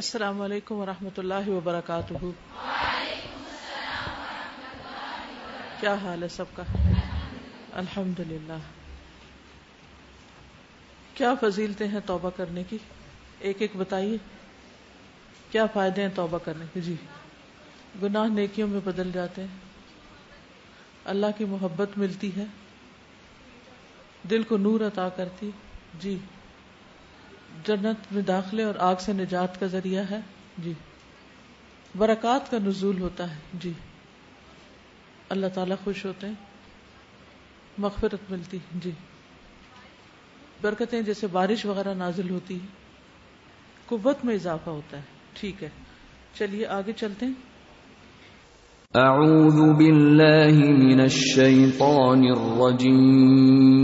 السلام علیکم ورحمۃ اللہ وبرکاتہ کیا حال ہے سب کا الحمد للہ کیا فضیلتیں ہیں توبہ کرنے کی ایک ایک بتائیے کیا فائدے ہیں توبہ کرنے کے جی گناہ نیکیوں میں بدل جاتے ہیں اللہ کی محبت ملتی ہے دل کو نور عطا کرتی جی جنت میں داخلے اور آگ سے نجات کا ذریعہ ہے جی برکات کا نزول ہوتا ہے جی اللہ تعالیٰ خوش ہوتے ہیں مغفرت ملتی جی برکتیں جیسے بارش وغیرہ نازل ہوتی ہے قوت میں اضافہ ہوتا ہے ٹھیک ہے چلیے آگے چلتے ہیں اعوذ باللہ من الشیطان الرجیم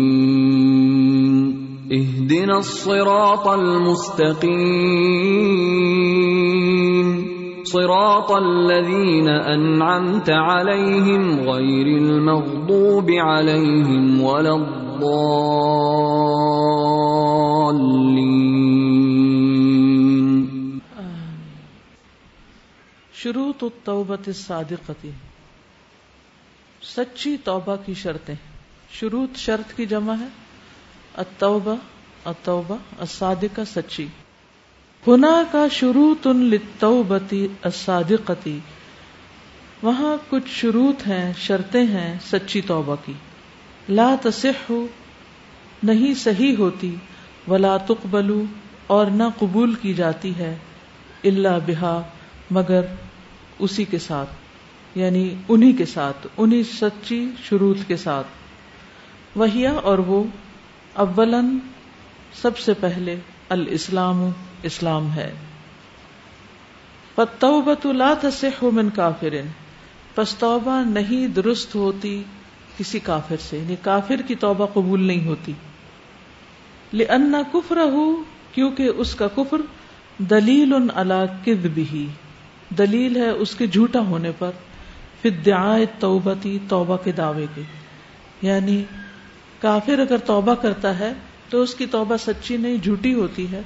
اهدنا الصراط المستقيم صراط الذين انعمت عليهم غير المغضوب عليهم ولا الضالين شروط التوبة الصادقة سچی توبہ کی شرطیں شروط شرط کی جمع ہے التوبہ التوبہ الصادقہ سچی ہنا کا شروع تن الصادقتی وہاں کچھ شروط ہیں شرطیں ہیں سچی توبہ کی لا تصح نہیں صحیح ہوتی ولا تقبلو اور نہ قبول کی جاتی ہے اللہ بہا مگر اسی کے ساتھ یعنی انہی کے ساتھ انہی سچی شروط کے ساتھ وہیا اور وہ اولن سب سے پہلے الاسلام اسلام ہے پتوبت لا تصح من کافر پس توبہ نہیں درست ہوتی کسی کافر سے یعنی کافر کی توبہ قبول نہیں ہوتی لأن کفر کیونکہ اس کا کفر دلیل علی کذبہ دلیل ہے اس کے جھوٹا ہونے پر فدعاء توبتی توبہ کے دعوے کے یعنی کافر اگر توبہ کرتا ہے تو اس کی توبہ سچی نہیں جھوٹی ہوتی ہے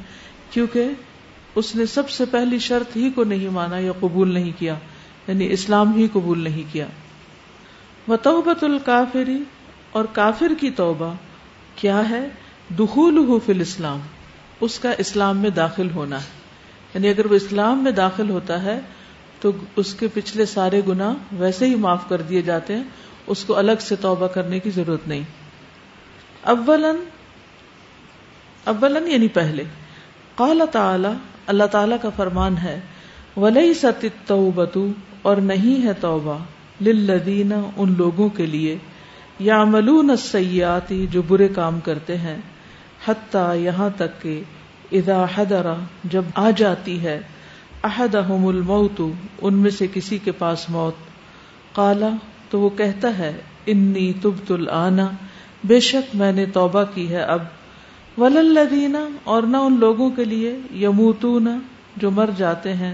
کیونکہ اس نے سب سے پہلی شرط ہی کو نہیں مانا یا قبول نہیں کیا یعنی اسلام ہی قبول نہیں کیا الکافری اور کافر کی توبہ کیا ہے دخول الاسلام اس کا اسلام میں داخل ہونا ہے یعنی اگر وہ اسلام میں داخل ہوتا ہے تو اس کے پچھلے سارے گنا ویسے ہی معاف کر دیے جاتے ہیں اس کو الگ سے توبہ کرنے کی ضرورت نہیں اولن اولن یعنی پہلے قال تعالی اللہ تعالی کا فرمان ہے ولی ستی اور نہیں ہے توبہ للذین ان لوگوں کے لیے یا ملون سیاتی جو برے کام کرتے ہیں حتیٰ یہاں تک کہ ادا حیدرا جب آ جاتی ہے عہد الموت تو ان میں سے کسی کے پاس موت کالا تو وہ کہتا ہے انی تبت تل بے شک میں نے توبہ کی ہے اب وللدینہ اور نہ ان لوگوں کے لیے یموتون جو مر جاتے ہیں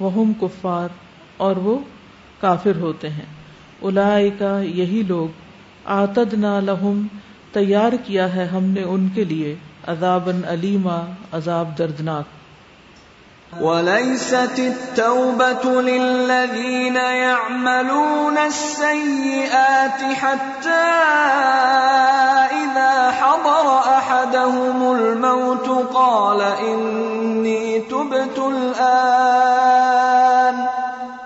وہم کفار اور وہ کافر ہوتے ہیں الائکا یہی لوگ آتد نہ لہم تیار کیا ہے ہم نے ان کے لیے عذابن علیما عذاب دردناک وَلَيْسَتِ التَّوْبَةُ لِلَّذِينَ يَعْمَلُونَ السَّيِّئَاتِ حَتَّى إِذَا حَضَرَ أَحَدَهُمُ الْمَوْتُ قَالَ إِنِّي تُبْتُ الْآنَ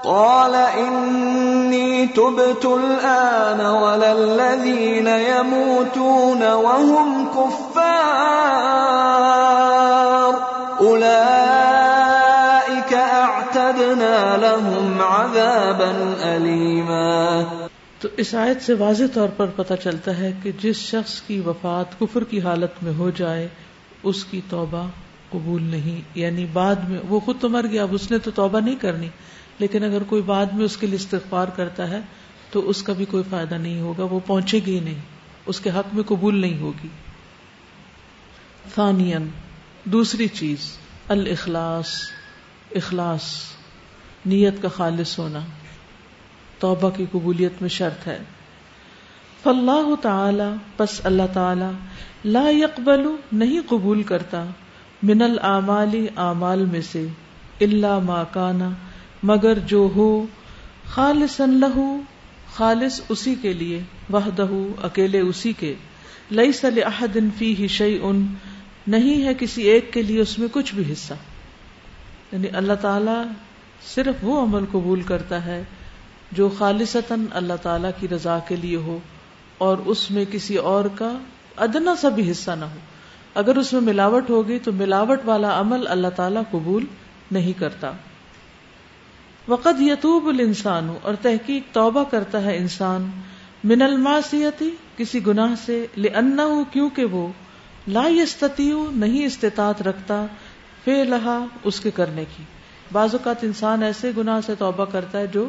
قَالَ إِنِّي تُبْتُ الْآنَ وَلَا يَمُوتُونَ وَهُمْ كُفَّارٌ أُولَئِكَ تو اس آیت سے واضح طور پر پتہ چلتا ہے کہ جس شخص کی وفات کفر کی حالت میں ہو جائے اس کی توبہ قبول نہیں یعنی بعد میں وہ خود تو مر گیا اب اس نے تو توبہ نہیں کرنی لیکن اگر کوئی بعد میں اس کے لیے استغفار کرتا ہے تو اس کا بھی کوئی فائدہ نہیں ہوگا وہ پہنچے گی نہیں اس کے حق میں قبول نہیں ہوگی دوسری چیز الاخلاص اخلاص نیت کا خالص ہونا توبہ کی قبولیت میں شرط ہے تعالی تعالی پس اللہ لا نہیں قبول کرتا من منل اعمال میں سے ما کانا مگر جو ہو خالص خالص اسی کے لیے وحدہ اکیلے اسی کے لئی سل احدن فی ہی شعی ان نہیں ہے کسی ایک کے لیے اس میں کچھ بھی حصہ یعنی اللہ تعالی صرف وہ عمل قبول کرتا ہے جو خالصتاً اللہ تعالی کی رضا کے لیے ہو اور اس میں کسی اور کا ادنا سا بھی حصہ نہ ہو اگر اس میں ملاوٹ ہوگی تو ملاوٹ والا عمل اللہ تعالیٰ قبول نہیں کرتا وقت یتوب انسان اور تحقیق توبہ کرتا ہے انسان من الماسیتی کسی گناہ سے لے کیونکہ وہ ہو کیوں کہ وہ نہیں استطاعت رکھتا فی لہا اس کے کرنے کی بعض اوقات انسان ایسے گنا سے توبہ کرتا ہے جو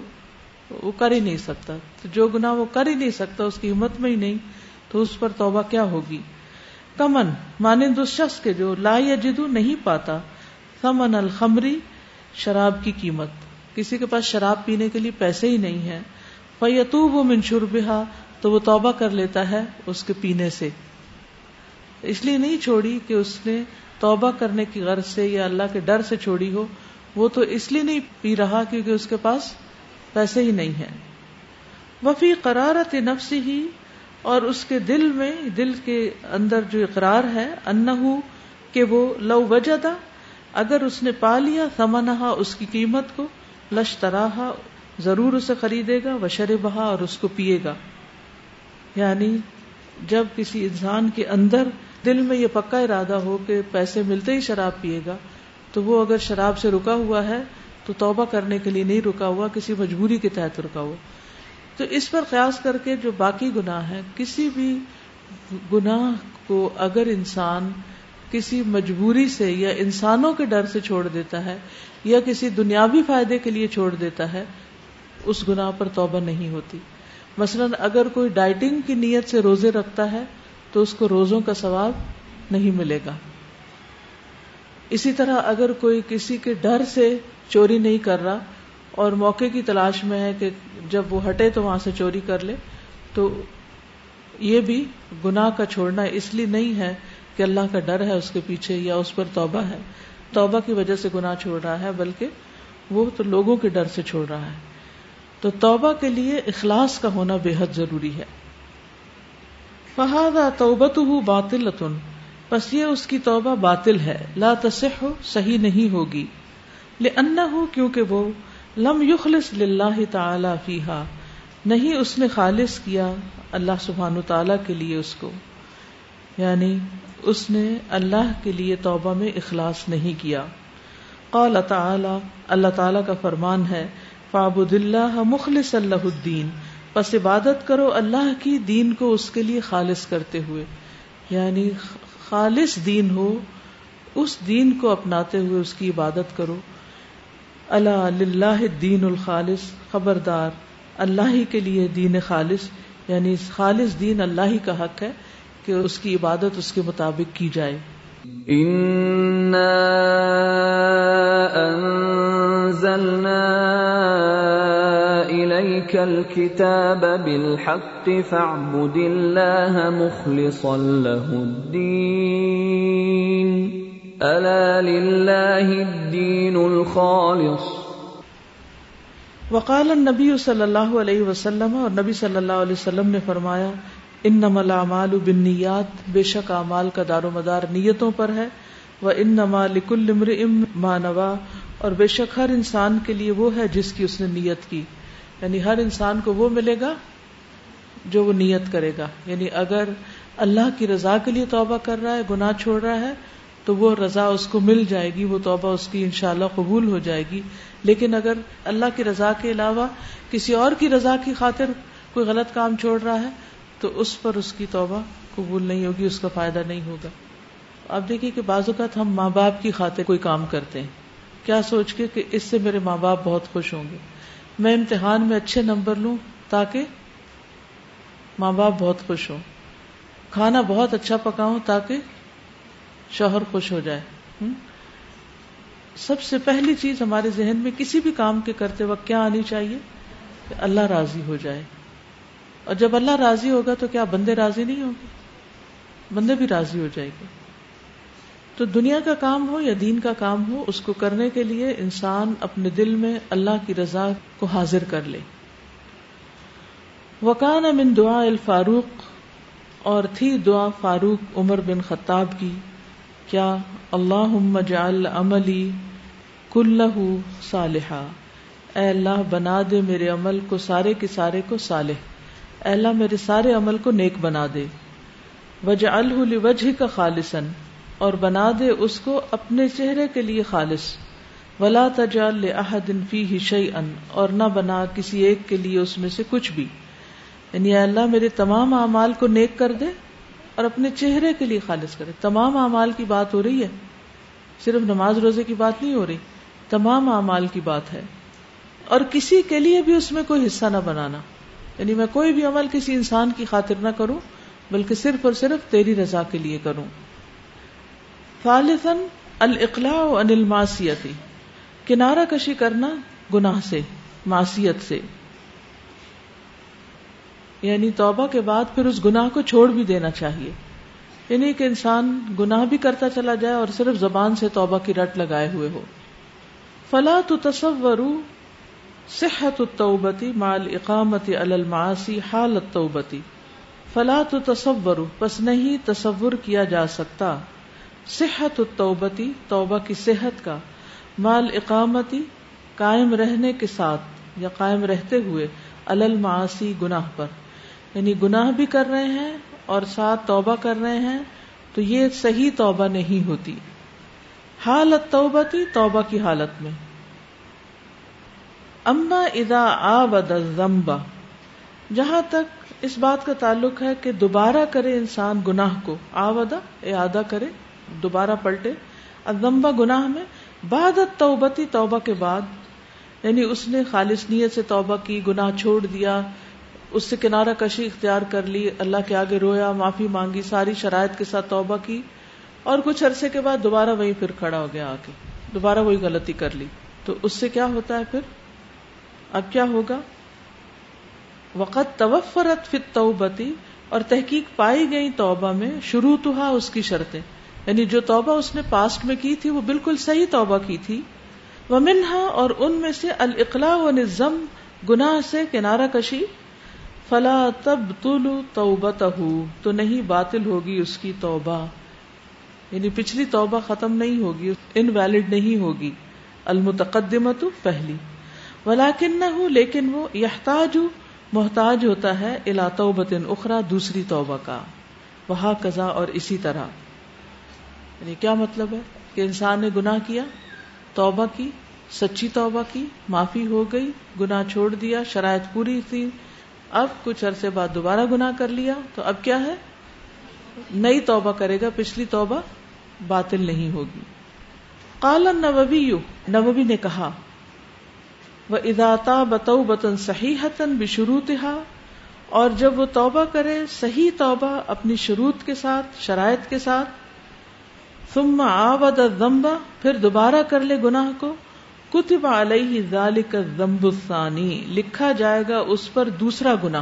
وہ کر ہی نہیں سکتا تو جو گنا وہ کر ہی نہیں سکتا اس کی ہمت میں ہی نہیں تو اس پر توبہ کیا ہوگی کمن شخص کے جو لا یا جدو نہیں پاتا ثمن الخمری شراب کی قیمت کسی کے پاس شراب پینے کے لیے پیسے ہی نہیں ہے فیتو وہ منشور بہا تو وہ توبہ کر لیتا ہے اس کے پینے سے اس لیے نہیں چھوڑی کہ اس نے توبہ کرنے کی غرض سے یا اللہ کے ڈر سے چھوڑی ہو وہ تو اس لیے نہیں پی رہا کیونکہ اس کے پاس پیسے ہی نہیں ہیں وہ فی قرارت نفس ہی اور اس کے دل میں دل کے اندر جو اقرار ہے ان لو وجدا اگر اس نے پا لیا سمنہا اس کی قیمت کو لشتراہا ضرور اسے خریدے گا وشر بہا اور اس کو پیے گا یعنی جب کسی انسان کے اندر دل میں یہ پکا ارادہ ہو کہ پیسے ملتے ہی شراب پیے گا تو وہ اگر شراب سے رکا ہوا ہے تو توبہ کرنے کے لیے نہیں رکا ہوا کسی مجبوری کے تحت رکا ہوا تو اس پر قیاس کر کے جو باقی گناہ ہے کسی بھی گناہ کو اگر انسان کسی مجبوری سے یا انسانوں کے ڈر سے چھوڑ دیتا ہے یا کسی دنیاوی فائدے کے لیے چھوڑ دیتا ہے اس گناہ پر توبہ نہیں ہوتی مثلا اگر کوئی ڈائٹنگ کی نیت سے روزے رکھتا ہے تو اس کو روزوں کا ثواب نہیں ملے گا اسی طرح اگر کوئی کسی کے ڈر سے چوری نہیں کر رہا اور موقع کی تلاش میں ہے کہ جب وہ ہٹے تو وہاں سے چوری کر لے تو یہ بھی گناہ کا چھوڑنا اس لیے نہیں ہے کہ اللہ کا ڈر ہے اس کے پیچھے یا اس پر توبہ ہے توبہ کی وجہ سے گنا چھوڑ رہا ہے بلکہ وہ تو لوگوں کے ڈر سے چھوڑ رہا ہے تو توبہ کے لیے اخلاص کا ہونا بے حد ضروری ہے فہادہ توبت باطل پس یہ اس کی توبہ باطل ہے لا تصح صحیح نہیں ہوگی لأنه کیونکہ وہ لم یخلص للہ تعالی فیہا نہیں اس نے خالص کیا اللہ سبحان تعالی کے لیے اس کو یعنی اس نے اللہ کے لیے توبہ میں اخلاص نہیں کیا قال تعالی اللہ تعالی کا فرمان ہے فعبد اللہ مخلص اللہ الدین پس عبادت کرو اللہ کی دین کو اس کے لیے خالص کرتے ہوئے یعنی خالص دین ہو اس دین کو اپناتے ہوئے اس کی عبادت کرو اللہ دین الخالص خبردار اللہ ہی کے لیے دین خالص یعنی خالص دین اللہ ہی کا حق ہے کہ اس کی عبادت اس کے مطابق کی جائے إليك الكتاب بالحق فاعبد الله مخلصا له الدين ألا لله الدين الخالص وقال النبي صلى الله عليه وسلم اور نبی صلی اللہ علیہ وسلم نے فرمایا انما الاعمال بالنیات بے شک اعمال کا دار و مدار نیتوں پر ہے و انما لكل امرئ ما نوا اور بے شک ہر انسان کے لیے وہ ہے جس کی اس نے نیت کی یعنی ہر انسان کو وہ ملے گا جو وہ نیت کرے گا یعنی اگر اللہ کی رضا کے لیے توبہ کر رہا ہے گنا چھوڑ رہا ہے تو وہ رضا اس کو مل جائے گی وہ توبہ اس کی انشاءاللہ قبول ہو جائے گی لیکن اگر اللہ کی رضا کے علاوہ کسی اور کی رضا کی خاطر کوئی غلط کام چھوڑ رہا ہے تو اس پر اس کی توبہ قبول نہیں ہوگی اس کا فائدہ نہیں ہوگا آپ دیکھیے کہ بعض اوقات ہم ماں باپ کی خاطر کوئی کام کرتے ہیں کیا سوچ کے کہ اس سے میرے ماں باپ بہت خوش ہوں گے میں امتحان میں اچھے نمبر لوں تاکہ ماں باپ بہت خوش ہوں کھانا بہت اچھا پکاؤں تاکہ شوہر خوش ہو جائے سب سے پہلی چیز ہمارے ذہن میں کسی بھی کام کے کرتے وقت کیا آنی چاہیے کہ اللہ راضی ہو جائے اور جب اللہ راضی ہوگا تو کیا بندے راضی نہیں ہوں گے بندے بھی راضی ہو جائے گے تو دنیا کا کام ہو یا دین کا کام ہو اس کو کرنے کے لیے انسان اپنے دل میں اللہ کی رضا کو حاضر کر لے وکان دعا الفاروق اور تھی دعا فاروق عمر بن خطاب کی کیا اللہ عملی اے اللہ بنا دے میرے عمل کو سارے کے سارے کو صالح اے اللہ میرے سارے عمل کو نیک بنا دے وجہ الہلی کا خالصن اور بنا دے اس کو اپنے چہرے کے لیے خالص ولاح دن فی ہش ان اور نہ بنا کسی ایک کے لیے اس میں سے کچھ بھی یعنی اللہ میرے تمام اعمال کو نیک کر دے اور اپنے چہرے کے لیے خالص کرے تمام اعمال کی بات ہو رہی ہے صرف نماز روزے کی بات نہیں ہو رہی تمام اعمال کی بات ہے اور کسی کے لیے بھی اس میں کوئی حصہ نہ بنانا یعنی میں کوئی بھی عمل کسی انسان کی خاطر نہ کروں بلکہ صرف اور صرف تیری رضا کے لیے کروں الاقلاع عن واسی کنارہ کشی کرنا گناہ سے سے یعنی توبہ کے بعد پھر اس گناہ کو چھوڑ بھی دینا چاہیے یعنی کہ انسان گناہ بھی کرتا چلا جائے اور صرف زبان سے توبہ کی رٹ لگائے ہوئے ہو فلا تو تصور صحت التوبتی مال اقامت الماسی حالت فلا تو تصور بس نہیں تصور کیا جا سکتا صحت و توبتی توبہ کی صحت کا مال اقامتی قائم رہنے کے ساتھ یا قائم رہتے ہوئے معاسی گناہ پر یعنی گناہ بھی کر رہے ہیں اور ساتھ توبہ کر رہے ہیں تو یہ صحیح توبہ نہیں ہوتی حالت توبہ کی حالت میں اما ادا آبد زمبا جہاں تک اس بات کا تعلق ہے کہ دوبارہ کرے انسان گناہ کو آبدا ادا کرے دوبارہ پلٹے گناہ میں بعد توبتی توبہ کے بعد یعنی اس نے خالص نیت سے توبہ کی گناہ چھوڑ دیا اس سے کنارہ کشی اختیار کر لی اللہ کے آگے رویا معافی مانگی ساری شرائط کے ساتھ توبہ کی اور کچھ عرصے کے بعد دوبارہ وہی پھر کھڑا ہو گیا آگے دوبارہ وہی غلطی کر لی تو اس سے کیا ہوتا ہے پھر اب کیا ہوگا وقت توفرت فت توبتی اور تحقیق پائی گئی توبہ میں شروع تو اس کی شرطیں یعنی جو توبہ اس نے پاسٹ میں کی تھی وہ بالکل صحیح توبہ کی تھی وہ منہا اور ان میں سے و نظم گنا سے کنارہ کشی فلا تب فلاں تو نہیں باطل ہوگی اس کی توبہ یعنی پچھلی توبہ ختم نہیں ہوگی انویلڈ نہیں ہوگی المتقدمت پہلی ولاکن نہ ہوں لیکن وہ یحتاج محتاج ہوتا ہے الا توبت اخرا دوسری توبہ کا وہاں کزا اور اسی طرح یعنی کیا مطلب ہے کہ انسان نے گناہ کیا توبہ کی سچی توبہ کی معافی ہو گئی گناہ چھوڑ دیا شرائط پوری تھی اب کچھ عرصے بعد دوبارہ گناہ کر لیا تو اب کیا ہے نئی توبہ کرے گا پچھلی توبہ باطل نہیں ہوگی کالا نبی یو نوبی نے کہا وہ ادا بتو بتا بتن صحیح حتن بشروتہ اور جب وہ توبہ کرے صحیح توبہ اپنی شروط کے ساتھ شرائط کے ساتھ تم الذنب پھر دوبارہ کر لے گناہ کو کتب علیہ ذالک الثانی لکھا جائے گا اس پر دوسرا گنا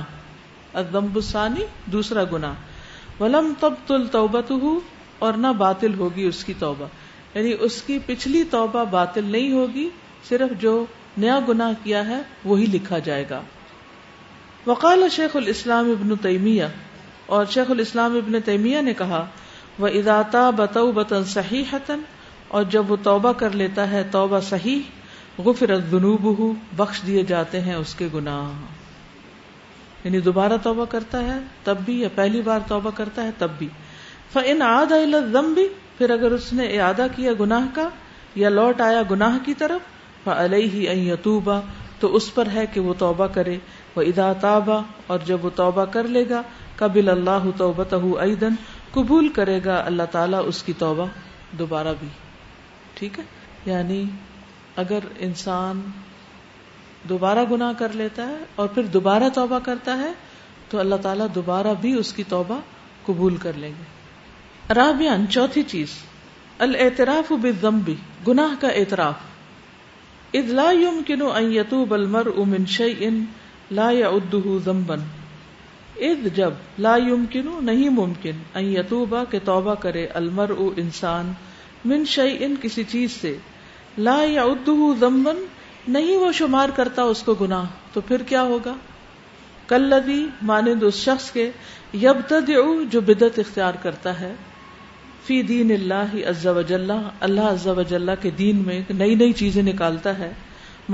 دوسرا گنا ولم تبطل توبته اور نہ باطل ہوگی اس کی توبہ یعنی اس کی پچھلی توبہ باطل نہیں ہوگی صرف جو نیا گناہ کیا ہے وہی لکھا جائے گا وقال شیخ الاسلام ابن تیمیہ اور شیخ الاسلام ابن تیمیہ نے کہا وہ اداتا بتو بتا صحیح حتن اور جب وہ توبہ کر لیتا ہے توبہ صحیح ہو بخش دیے جاتے ہیں اس کے گناہ یعنی دوبارہ توبہ کرتا ہے تب بھی یا پہلی بار توبہ کرتا ہے تب بھی فن آد بھی پھر اگر اس نے ارادہ کیا گناہ کا یا لوٹ آیا گناہ کی طرف یتوبہ تو اس پر ہے کہ وہ توبہ کرے وہ ادا تابا اور جب وہ توبہ کر لے گا قبل اللہ تو بتا قبول کرے گا اللہ تعالیٰ اس کی توبہ دوبارہ بھی ٹھیک ہے یعنی اگر انسان دوبارہ گناہ کر لیتا ہے اور پھر دوبارہ توبہ کرتا ہے تو اللہ تعالیٰ دوبارہ بھی اس کی توبہ قبول کر لیں گے رابان چوتھی چیز الاعتراف بالذنب گناہ کا اعتراف اذ لا يمكن ان يتوب المرء من شيء لا يعده ذنبا جب لا نہیں ممکن کے توبہ کرے المر او انسان لا یا زمبن نہیں وہ شمار کرتا اس کو گناہ تو پھر کیا ہوگا کل لدی مانند اس شخص کے یب تد بدت اختیار کرتا ہے فی دین اللہ اللہ ازا وجل کے دین میں نئی نئی چیزیں نکالتا ہے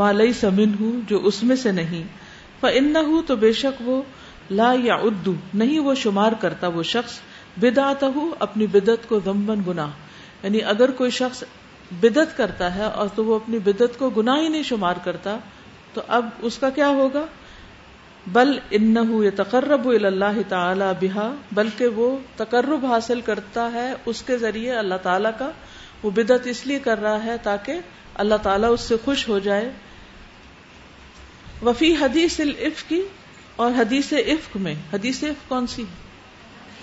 مالئی سمن ہوں جو اس میں سے نہیں پن نہ ہوں تو بے شک وہ لا یا ادو نہیں وہ شمار کرتا وہ شخص بدعت ہو اپنی بدعت کو ضمن گنا یعنی اگر کوئی شخص بدت کرتا ہے اور تو وہ اپنی بدعت کو گناہ ہی نہیں شمار کرتا تو اب اس کا کیا ہوگا بل ان تقرب اللہ تعالی بہا بلکہ وہ تقرب حاصل کرتا ہے اس کے ذریعے اللہ تعالیٰ کا وہ بدعت اس لیے کر رہا ہے تاکہ اللہ تعالیٰ اس سے خوش ہو جائے وفی حدیث کی اور حدیث عفق میں حدیث عفق کون سی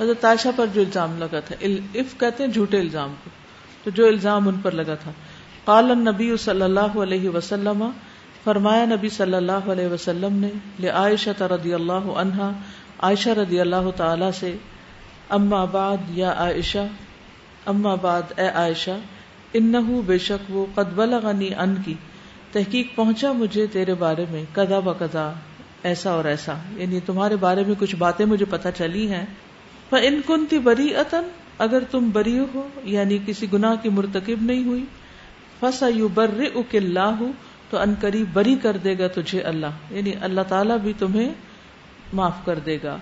حضرت عائشہ پر جو الزام لگا تھا عفق کہتے ہیں جھوٹے الزام کو تو جو الزام ان پر لگا تھا قال النبی صلی اللہ علیہ وسلم فرمایا نبی صلی اللہ علیہ وسلم نے لعائشہ رضی اللہ عنہا عائشہ رضی اللہ تعالی سے اما بعد یا عائشہ اما بعد اے عائشہ انہو بے شک وہ قد بلغنی ان کی تحقیق پہنچا مجھے تیرے بارے میں کدا بکدا ایسا اور ایسا یعنی تمہارے بارے میں کچھ باتیں مجھے پتہ چلی ہیں پر ان کنتی بری اطن اگر تم بری ہو یعنی کسی گناہ کی مرتکب نہیں ہوئی فسا یو بر اک اللہ تو قریب بری کر دے گا تجھے اللہ یعنی اللہ تعالیٰ بھی تمہیں معاف کر دے گا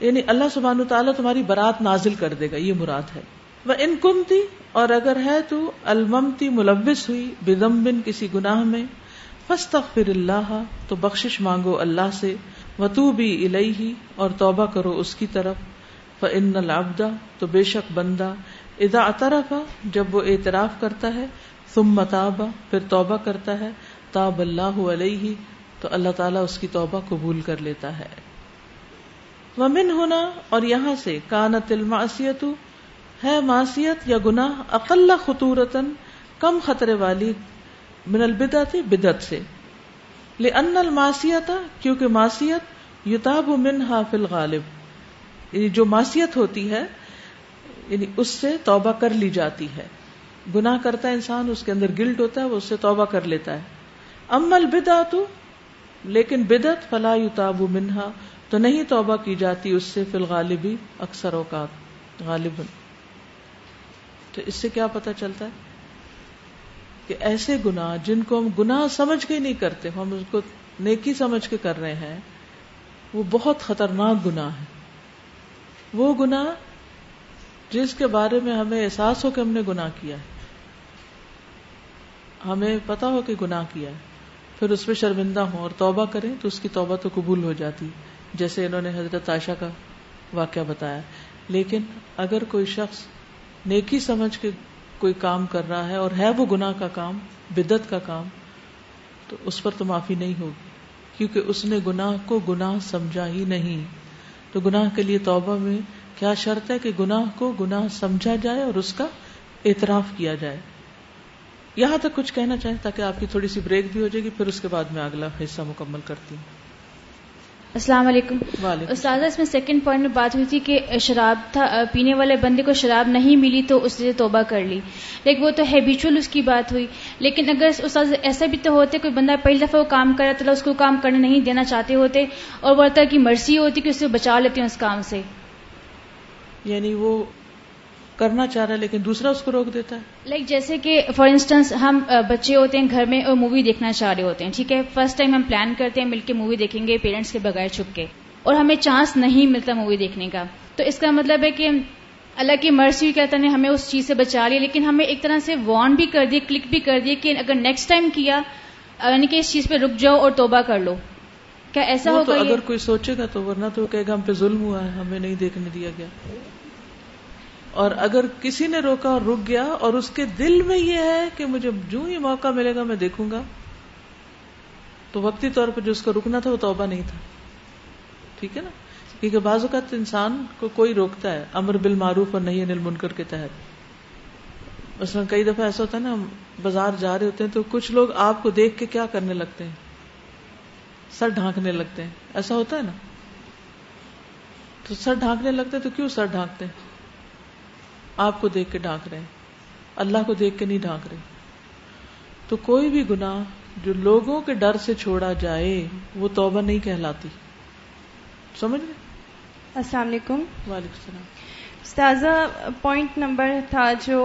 یعنی اللہ سبحان تعالیٰ تمہاری برات نازل کر دے گا یہ مراد ہے وہ ان کنتی اور اگر ہے تو الممتی ملوث ہوئی بدم بن کسی گناہ میں فسط پھر اللہ تو بخش مانگو اللہ سے وی علیہ اور توبہ کرو اس کی طرف لابدا تو بے شک بندہ ادا اطرف جب وہ اعتراف کرتا ہے پھر توبہ کرتا ہے تاب اللہ علیہ تو اللہ تعالیٰ اس کی توبہ قبول کر لیتا ہے ومن ہونا اور یہاں سے کانت نہ تل ہے معاسیت یا گناہ اقل خطورتن کم خطرے والی من البدا تھی بدت سے لن الماسیت کیونکہ کہ ماسیت یوتاب منہا حافل غالب یعنی جو ماسیت ہوتی ہے یعنی اس سے توبہ کر لی جاتی ہے گناہ کرتا ہے انسان اس کے اندر گلٹ ہوتا ہے وہ اس سے توبہ کر لیتا ہے امل بدا تو لیکن بدت فلا یوتاب منہا تو نہیں توبہ کی جاتی اس سے فی الغالبی اکثر اوقات غالب تو اس سے کیا پتا چلتا ہے کہ ایسے گنا جن کو ہم گنا سمجھ کے نہیں کرتے ہم اس کو نیکی سمجھ کے کر رہے ہیں وہ بہت خطرناک گنا ہے وہ گنا جس کے بارے میں ہمیں احساس ہو کہ ہم نے گنا کیا ہے ہمیں پتا ہو کہ گنا کیا ہے پھر اس پہ شرمندہ ہوں اور توبہ کریں تو اس کی توبہ تو قبول ہو جاتی جیسے انہوں نے حضرت عائشہ کا واقعہ بتایا لیکن اگر کوئی شخص نیکی سمجھ کے کوئی کام کر رہا ہے اور ہے وہ گناہ کا کام بدت کا کام تو اس پر تو معافی نہیں ہوگی کیونکہ اس نے گناہ کو گناہ سمجھا ہی نہیں تو گناہ کے لیے توبہ میں کیا شرط ہے کہ گناہ کو گناہ سمجھا جائے اور اس کا اعتراف کیا جائے یہاں تک کچھ کہنا چاہیں تاکہ آپ کی تھوڑی سی بریک بھی ہو جائے گی پھر اس کے بعد میں اگلا حصہ مکمل کرتی ہوں السلام علیکم استاذہ اس میں سیکنڈ پوائنٹ میں بات ہوئی تھی کہ شراب تھا پینے والے بندے کو شراب نہیں ملی تو اس نے توبہ کر لی لیکن وہ تو ہیبیچل اس کی بات ہوئی لیکن اگر استاد ایسا بھی تو ہوتے کوئی بندہ پہلی دفعہ وہ کام کر رہا تھا اس کو کام کرنے نہیں دینا چاہتے ہوتے اور وہ کی مرضی ہوتی کہ اسے بچا لیتے ہیں اس کام سے یعنی وہ کرنا چاہ رہا ہے لیکن دوسرا اس کو روک دیتا ہے لائک like جیسے کہ فار انسٹنس ہم بچے ہوتے ہیں گھر میں اور مووی دیکھنا چاہ رہے ہوتے ہیں ٹھیک ہے فرسٹ ٹائم ہم پلان کرتے ہیں مل کے مووی دیکھیں گے پیرنٹس کے بغیر چھپ کے اور ہمیں چانس نہیں ملتا مووی دیکھنے کا تو اس کا مطلب ہے کہ اللہ کی مرضی کہتا نے ہمیں اس چیز سے بچا لیا لیکن ہمیں ایک طرح سے وارن بھی کر دی کلک بھی کر دی کہ اگر نیکسٹ ٹائم کیا یعنی کہ اس چیز پہ رک جاؤ اور توبہ کر لو کیا ایسا ہوگا اگر کوئی سوچے گا تو ورنہ تو کہے گا ہم پہ ظلم ہوا ہے ہمیں نہیں دیکھنے دیا گیا اور اگر کسی نے روکا اور رک گیا اور اس کے دل میں یہ ہے کہ مجھے جو موقع ملے گا میں دیکھوں گا تو وقتی طور پر جو اس کا رکنا تھا وہ توبہ نہیں تھا ٹھیک ہے نا کیونکہ بعض اوقات انسان کو کوئی روکتا ہے امر بال معروف اور نہیں انل منکر کے تحت اس میں کئی دفعہ ایسا ہوتا ہے نا ہم بازار جا رہے ہوتے ہیں تو کچھ لوگ آپ کو دیکھ کے کیا کرنے لگتے ہیں سر ڈھانکنے لگتے ہیں ایسا ہوتا ہے نا تو سر ڈھانکنے لگتے ہیں تو کیوں سر ڈھانکتے ہیں آپ کو دیکھ کے ڈھانک رہے ہیں اللہ کو دیکھ کے نہیں ڈھانک رہے تو کوئی بھی گنا جو لوگوں کے ڈر سے چھوڑا جائے وہ توبہ نہیں کہلاتی سمجھ السلام علیکم وعلیکم السلام استاذہ پوائنٹ نمبر تھا جو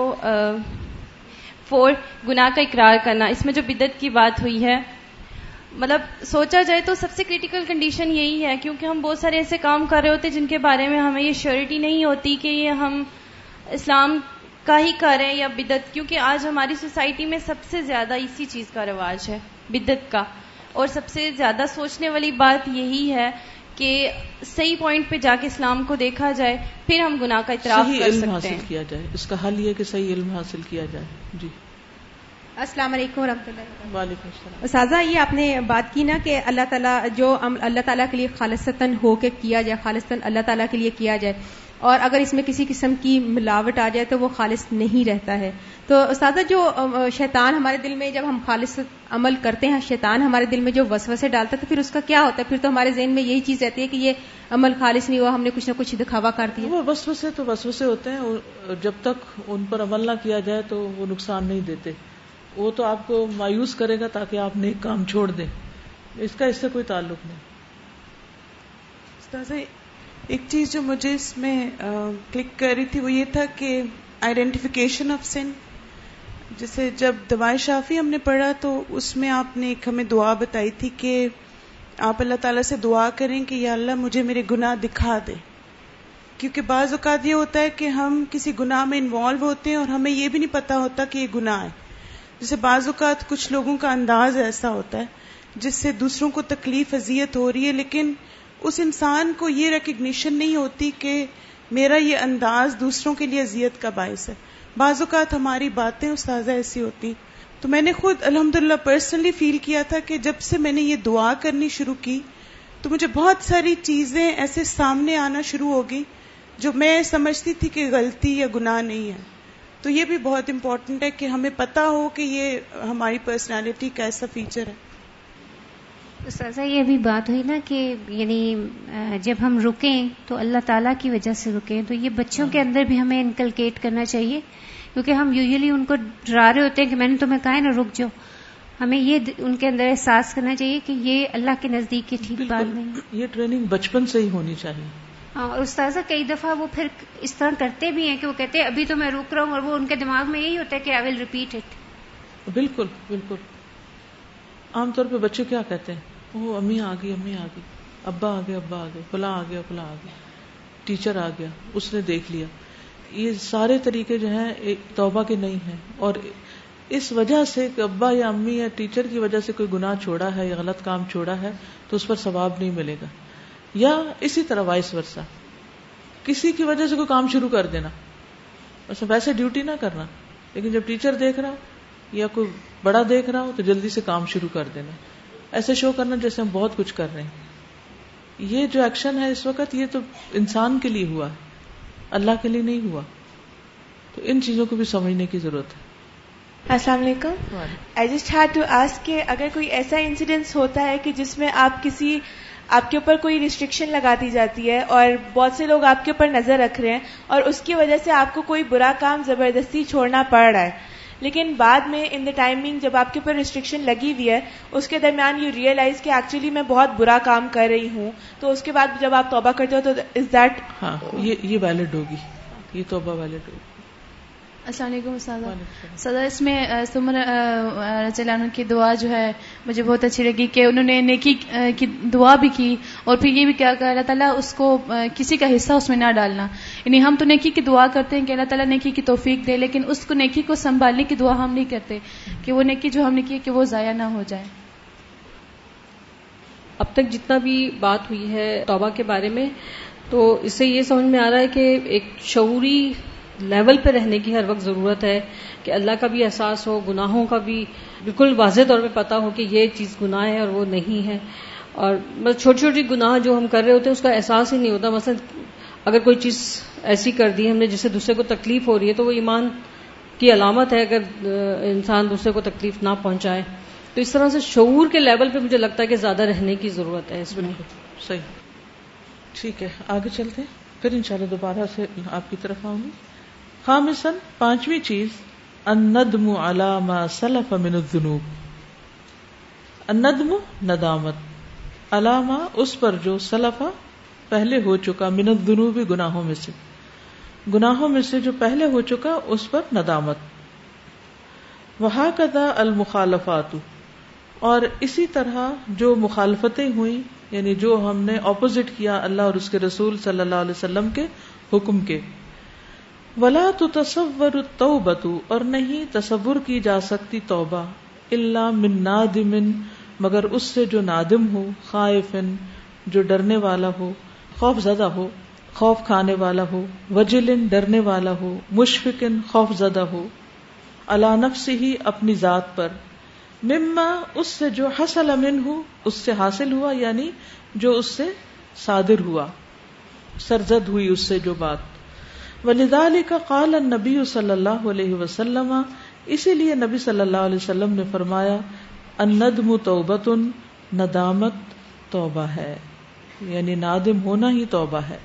فور گنا کا اقرار کرنا اس میں جو بدت کی بات ہوئی ہے مطلب سوچا جائے تو سب سے کریٹیکل کنڈیشن یہی ہے کیونکہ ہم بہت سارے ایسے کام کر رہے ہوتے جن کے بارے میں ہمیں یہ شیورٹی نہیں ہوتی کہ یہ ہم اسلام کا ہی کریں یا بدعت کیونکہ آج ہماری سوسائٹی میں سب سے زیادہ اسی چیز کا رواج ہے بدعت کا اور سب سے زیادہ سوچنے والی بات یہی ہے کہ صحیح پوائنٹ پہ جا کے اسلام کو دیکھا جائے پھر ہم گناہ کا اطراف کیا جائے اس کا حل یہ کہ صحیح علم حاصل کیا جائے جی السلام علیکم و اللہ وعلیکم السلام سازا یہ آپ نے بات کی نا کہ اللہ تعالیٰ جو اللہ تعالیٰ کے لیے خالصتاً ہو کے کیا جائے خالصتاً اللہ تعالیٰ کے لیے کیا جائے اور اگر اس میں کسی قسم کی ملاوٹ آ جائے تو وہ خالص نہیں رہتا ہے تو استاذہ جو شیطان ہمارے دل میں جب ہم خالص عمل کرتے ہیں شیطان ہمارے دل میں جو وسوسے ڈالتا ہے پھر اس کا کیا ہوتا ہے پھر تو ہمارے ذہن میں یہی چیز رہتی ہے کہ یہ عمل خالص نہیں ہوا ہم نے کچھ نہ کچھ دکھاوا کر دیا وسو سے تو وسو سے ہوتے ہیں جب تک ان پر عمل نہ کیا جائے تو وہ نقصان نہیں دیتے وہ تو آپ کو مایوس کرے گا تاکہ آپ نیک کام چھوڑ دیں اس کا اس سے کوئی تعلق نہیں ایک چیز جو مجھے اس میں کلک کر رہی تھی وہ یہ تھا کہ آئیڈینٹیفیکیشن آف سین جیسے جب دوائی شافی ہم نے پڑھا تو اس میں آپ نے ایک ہمیں دعا بتائی تھی کہ آپ اللہ تعالیٰ سے دعا کریں کہ یا اللہ مجھے میرے گناہ دکھا دے کیونکہ بعض اوقات یہ ہوتا ہے کہ ہم کسی گناہ میں انوالو ہوتے ہیں اور ہمیں یہ بھی نہیں پتا ہوتا کہ یہ گناہ ہے جیسے بعض اوقات کچھ لوگوں کا انداز ایسا ہوتا ہے جس سے دوسروں کو تکلیف اذیت ہو رہی ہے لیکن اس انسان کو یہ ریکگنیشن نہیں ہوتی کہ میرا یہ انداز دوسروں کے لیے اذیت کا باعث ہے بعض اوقات ہماری باتیں استاذہ ایسی ہوتی تو میں نے خود الحمد للہ پرسنلی فیل کیا تھا کہ جب سے میں نے یہ دعا کرنی شروع کی تو مجھے بہت ساری چیزیں ایسے سامنے آنا شروع ہوگی جو میں سمجھتی تھی کہ غلطی یا گناہ نہیں ہے تو یہ بھی بہت امپورٹنٹ ہے کہ ہمیں پتہ ہو کہ یہ ہماری پرسنالٹی کا ایسا فیچر ہے سزا یہ ابھی بات ہوئی نا کہ یعنی جب ہم رکیں تو اللہ تعالیٰ کی وجہ سے رکیں تو یہ بچوں کے اندر بھی ہمیں انکلکیٹ کرنا چاہیے کیونکہ ہم یوزلی ان کو ڈرا رہے ہوتے ہیں کہ میں نے تمہیں کہا ہے نا رک جاؤ ہمیں یہ ان کے اندر احساس کرنا چاہیے کہ یہ اللہ کے نزدیک کی ٹھیک بات نہیں یہ ٹریننگ بچپن سے ہی ہونی چاہیے ہاں، اور استاذہ کئی دفعہ وہ پھر اس طرح کرتے بھی ہیں کہ وہ کہتے ہیں ابھی تو میں رک رہا ہوں اور وہ ان کے دماغ میں یہی ہوتا ہے کہ آئی ول ریپیٹ اٹ بالکل بالکل عام طور پہ بچے کیا کہتے ہیں وہ امی آ گئی امی آ گئی ابا آ گیا ابا آ گیا پلا آ گیا آ گیا ٹیچر آ گیا اس نے دیکھ لیا یہ سارے طریقے جو ہیں توبہ کے نہیں ہیں اور اس وجہ سے ابا یا امی یا ٹیچر کی وجہ سے کوئی گناہ چھوڑا ہے یا غلط کام چھوڑا ہے تو اس پر ثواب نہیں ملے گا یا اسی طرح وائس ورثہ کسی کی وجہ سے کوئی کام شروع کر دینا ویسے ڈیوٹی نہ کرنا لیکن جب ٹیچر دیکھ رہا یا کوئی بڑا دیکھ رہا ہو تو جلدی سے کام شروع کر دینا ایسے شو کرنا جیسے ہم بہت کچھ کر رہے ہیں یہ جو ایکشن ہے اس وقت یہ تو انسان کے لیے ہوا ہے اللہ کے لیے نہیں ہوا تو ان چیزوں کو بھی سمجھنے کی ضرورت ہے السلام علیکم I just had to ask کے اگر کوئی ایسا انسیڈنس ہوتا ہے کہ جس میں آپ کسی آپ کے اوپر کوئی ریسٹرکشن لگا دی جاتی ہے اور بہت سے لوگ آپ کے اوپر نظر رکھ رہے ہیں اور اس کی وجہ سے آپ کو کوئی برا کام زبردستی چھوڑنا پڑ رہا ہے لیکن بعد میں ان دا ٹائمنگ جب آپ کے اوپر ریسٹرکشن لگی ہوئی ہے اس کے درمیان یو ریئلائز کہ ایکچولی میں بہت برا کام کر رہی ہوں تو اس کے بعد جب آپ توبہ کرتے ہو تو از دیٹ ہاں یہ ویلڈ ہوگی یہ توبہ ویلڈ ہوگی السلام علیکم سدا اس میں سمر کی دعا جو ہے مجھے بہت اچھی لگی کہ انہوں نے نیکی کی دعا بھی کی اور پھر یہ بھی کیا اللہ تعالیٰ اس کو کسی کا حصہ اس میں نہ ڈالنا یعنی ہم تو نیکی کی دعا کرتے ہیں کہ اللہ تعالیٰ نیکی کی توفیق دے لیکن اس کو نیکی کو سنبھالنے کی دعا ہم نہیں کرتے کہ وہ نیکی جو ہم نے کی کہ وہ ضائع نہ ہو جائے اب تک جتنا بھی بات ہوئی ہے توبہ کے بارے میں تو اس سے یہ سمجھ میں آ رہا ہے کہ ایک شعوری لیول پہ رہنے کی ہر وقت ضرورت ہے کہ اللہ کا بھی احساس ہو گناہوں کا بھی بالکل واضح طور پہ پتا ہو کہ یہ چیز گناہ ہے اور وہ نہیں ہے اور مطلب چھوٹی چھوٹی گناہ جو ہم کر رہے ہوتے ہیں اس کا احساس ہی نہیں ہوتا مثلا اگر کوئی چیز ایسی کر دی ہم نے جس سے دوسرے کو تکلیف ہو رہی ہے تو وہ ایمان کی علامت ہے اگر انسان دوسرے کو تکلیف نہ پہنچائے تو اس طرح سے شعور کے لیول پہ مجھے لگتا ہے کہ زیادہ رہنے کی ضرورت ہے اس میں صحیح ٹھیک ہے آگے چلتے پھر انشاءاللہ دوبارہ سے آپ کی طرف آؤں گی خامسن پانچویں چیز اندم علام سلف امن الدنوب اندم ندامت علامہ اس پر جو سلفا پہلے ہو چکا من الدنوبی گناہوں میں سے گناہوں میں سے جو پہلے ہو چکا اس پر ندامت وہا کدا المخالفات اور اسی طرح جو مخالفتیں ہوئیں یعنی جو ہم نے اپوزٹ کیا اللہ اور اس کے رسول صلی اللہ علیہ وسلم کے حکم کے ولا تو تصور تو اور نہیں تصور کی جا سکتی توبہ اللہ من نادم مگر اس سے جو نادم ہو خائف زدہ ہو خوف کھانے والا ہو وجلن ڈرنے والا ہو مشفقن خوف زدہ ہو اللہ نفس ہی اپنی ذات پر مما اس سے جو حسل امن ہو اس سے حاصل ہوا یعنی جو اس سے صادر ہوا سرزد ہوئی اس سے جو بات ولیدہ کا قال نبی صلی اللہ علیہ وسلم اسی لیے نبی صلی اللہ علیہ وسلم نے فرمایا اندم توبت ندامت توبہ ہے یعنی نادم ہونا ہی توبہ ہے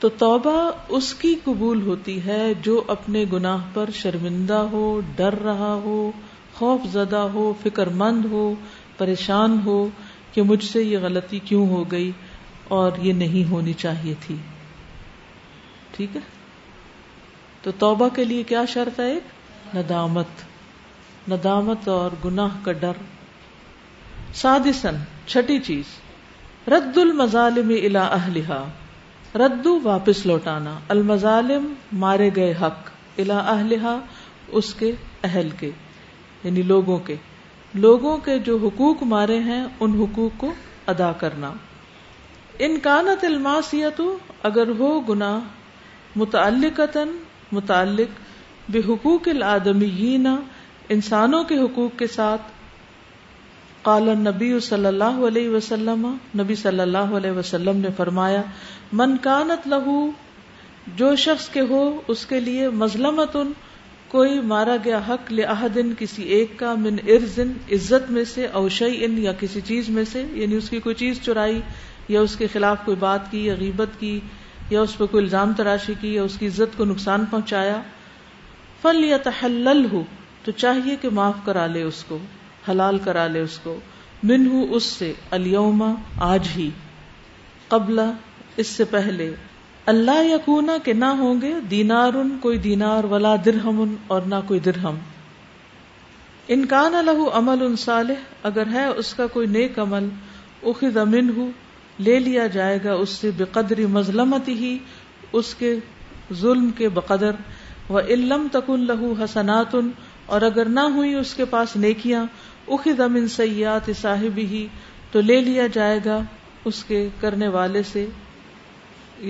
تو توبہ اس کی قبول ہوتی ہے جو اپنے گناہ پر شرمندہ ہو ڈر رہا ہو خوف زدہ ہو فکر مند ہو پریشان ہو کہ مجھ سے یہ غلطی کیوں ہو گئی اور یہ نہیں ہونی چاہیے تھی ٹھیک ہے تو توبہ کے لیے کیا شرط ہے ایک ندامت ندامت اور گناہ کا ڈر چھٹی چیز رد المظالم الا ردو واپس لوٹانا المظالم مارے گئے حق الا اہلہا اس کے اہل کے یعنی لوگوں کے لوگوں کے جو حقوق مارے ہیں ان حقوق کو ادا کرنا انکانت الماسیت اگر ہو گنا متعلق متعلق بے حقوق العادم انسانوں کے حقوق کے ساتھ قال نبی صلی اللہ علیہ وسلم نبی صلی اللہ علیہ وسلم نے فرمایا من کانت لہو جو شخص کے ہو اس کے لیے مظلمت کوئی مارا گیا حق لہدن کسی ایک کا من ارزن عزت میں سے اوشی ان یا کسی چیز میں سے یعنی اس کی کوئی چیز چرائی یا اس کے خلاف کوئی بات کی یا غیبت کی یا اس پہ کوئی الزام تراشی کی یا اس کی عزت کو نقصان پہنچایا فل یا تحل ہو تو چاہیے کہ معاف کرا لے اس کو حلال کرا لے اس کو من ہوں اس سے الیوما آج ہی قبل اس سے پہلے اللہ یا کہ نہ ہوں گے دینار ان کوئی دینار ولا درہم ان اور نہ کوئی درہم انکان الح عمل ان سالح اگر ہے اس کا کوئی نیک عمل اخذ امن ہوں لے لیا جائے گا اس سے بے قدری ہی اس کے ظلم کے بقدر و علم تک لہو حسنات اور اگر نہ ہوئی اس کے پاس نیکیاں اخ دم ان صاحب ہی تو لے لیا جائے گا اس کے کرنے والے سے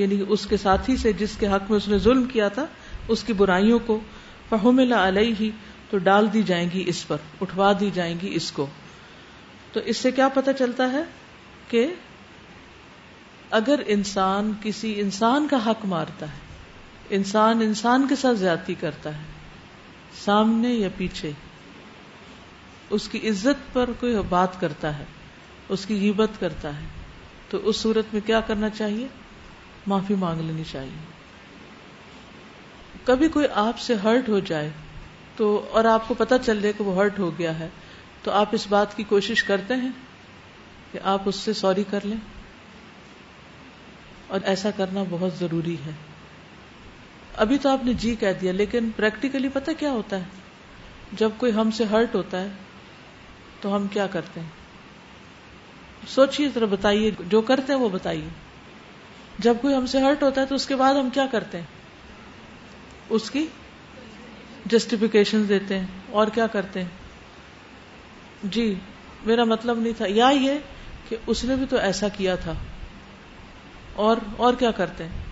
یعنی اس کے ساتھی سے جس کے حق میں اس نے ظلم کیا تھا اس کی برائیوں کو علیہ تو ڈال دی جائیں گی اس پر اٹھوا دی جائیں گی اس کو تو اس سے کیا پتہ چلتا ہے کہ اگر انسان کسی انسان کا حق مارتا ہے انسان انسان کے ساتھ زیادتی کرتا ہے سامنے یا پیچھے اس کی عزت پر کوئی بات کرتا ہے اس کی غیبت کرتا ہے تو اس صورت میں کیا کرنا چاہیے معافی مانگ لینی چاہیے کبھی کوئی آپ سے ہرٹ ہو جائے تو اور آپ کو پتا چل جائے کہ وہ ہرٹ ہو گیا ہے تو آپ اس بات کی کوشش کرتے ہیں کہ آپ اس سے سوری کر لیں اور ایسا کرنا بہت ضروری ہے ابھی تو آپ نے جی کہہ دیا لیکن پریکٹیکلی پتا کیا ہوتا ہے جب کوئی ہم سے ہرٹ ہوتا ہے تو ہم کیا کرتے ہیں سوچیے ذرا بتائیے جو کرتے ہیں وہ بتائیے جب کوئی ہم سے ہرٹ ہوتا ہے تو اس کے بعد ہم کیا کرتے ہیں اس کی جسٹیفکیشن دیتے ہیں اور کیا کرتے ہیں جی میرا مطلب نہیں تھا یا یہ کہ اس نے بھی تو ایسا کیا تھا اور اور کیا کرتے ہیں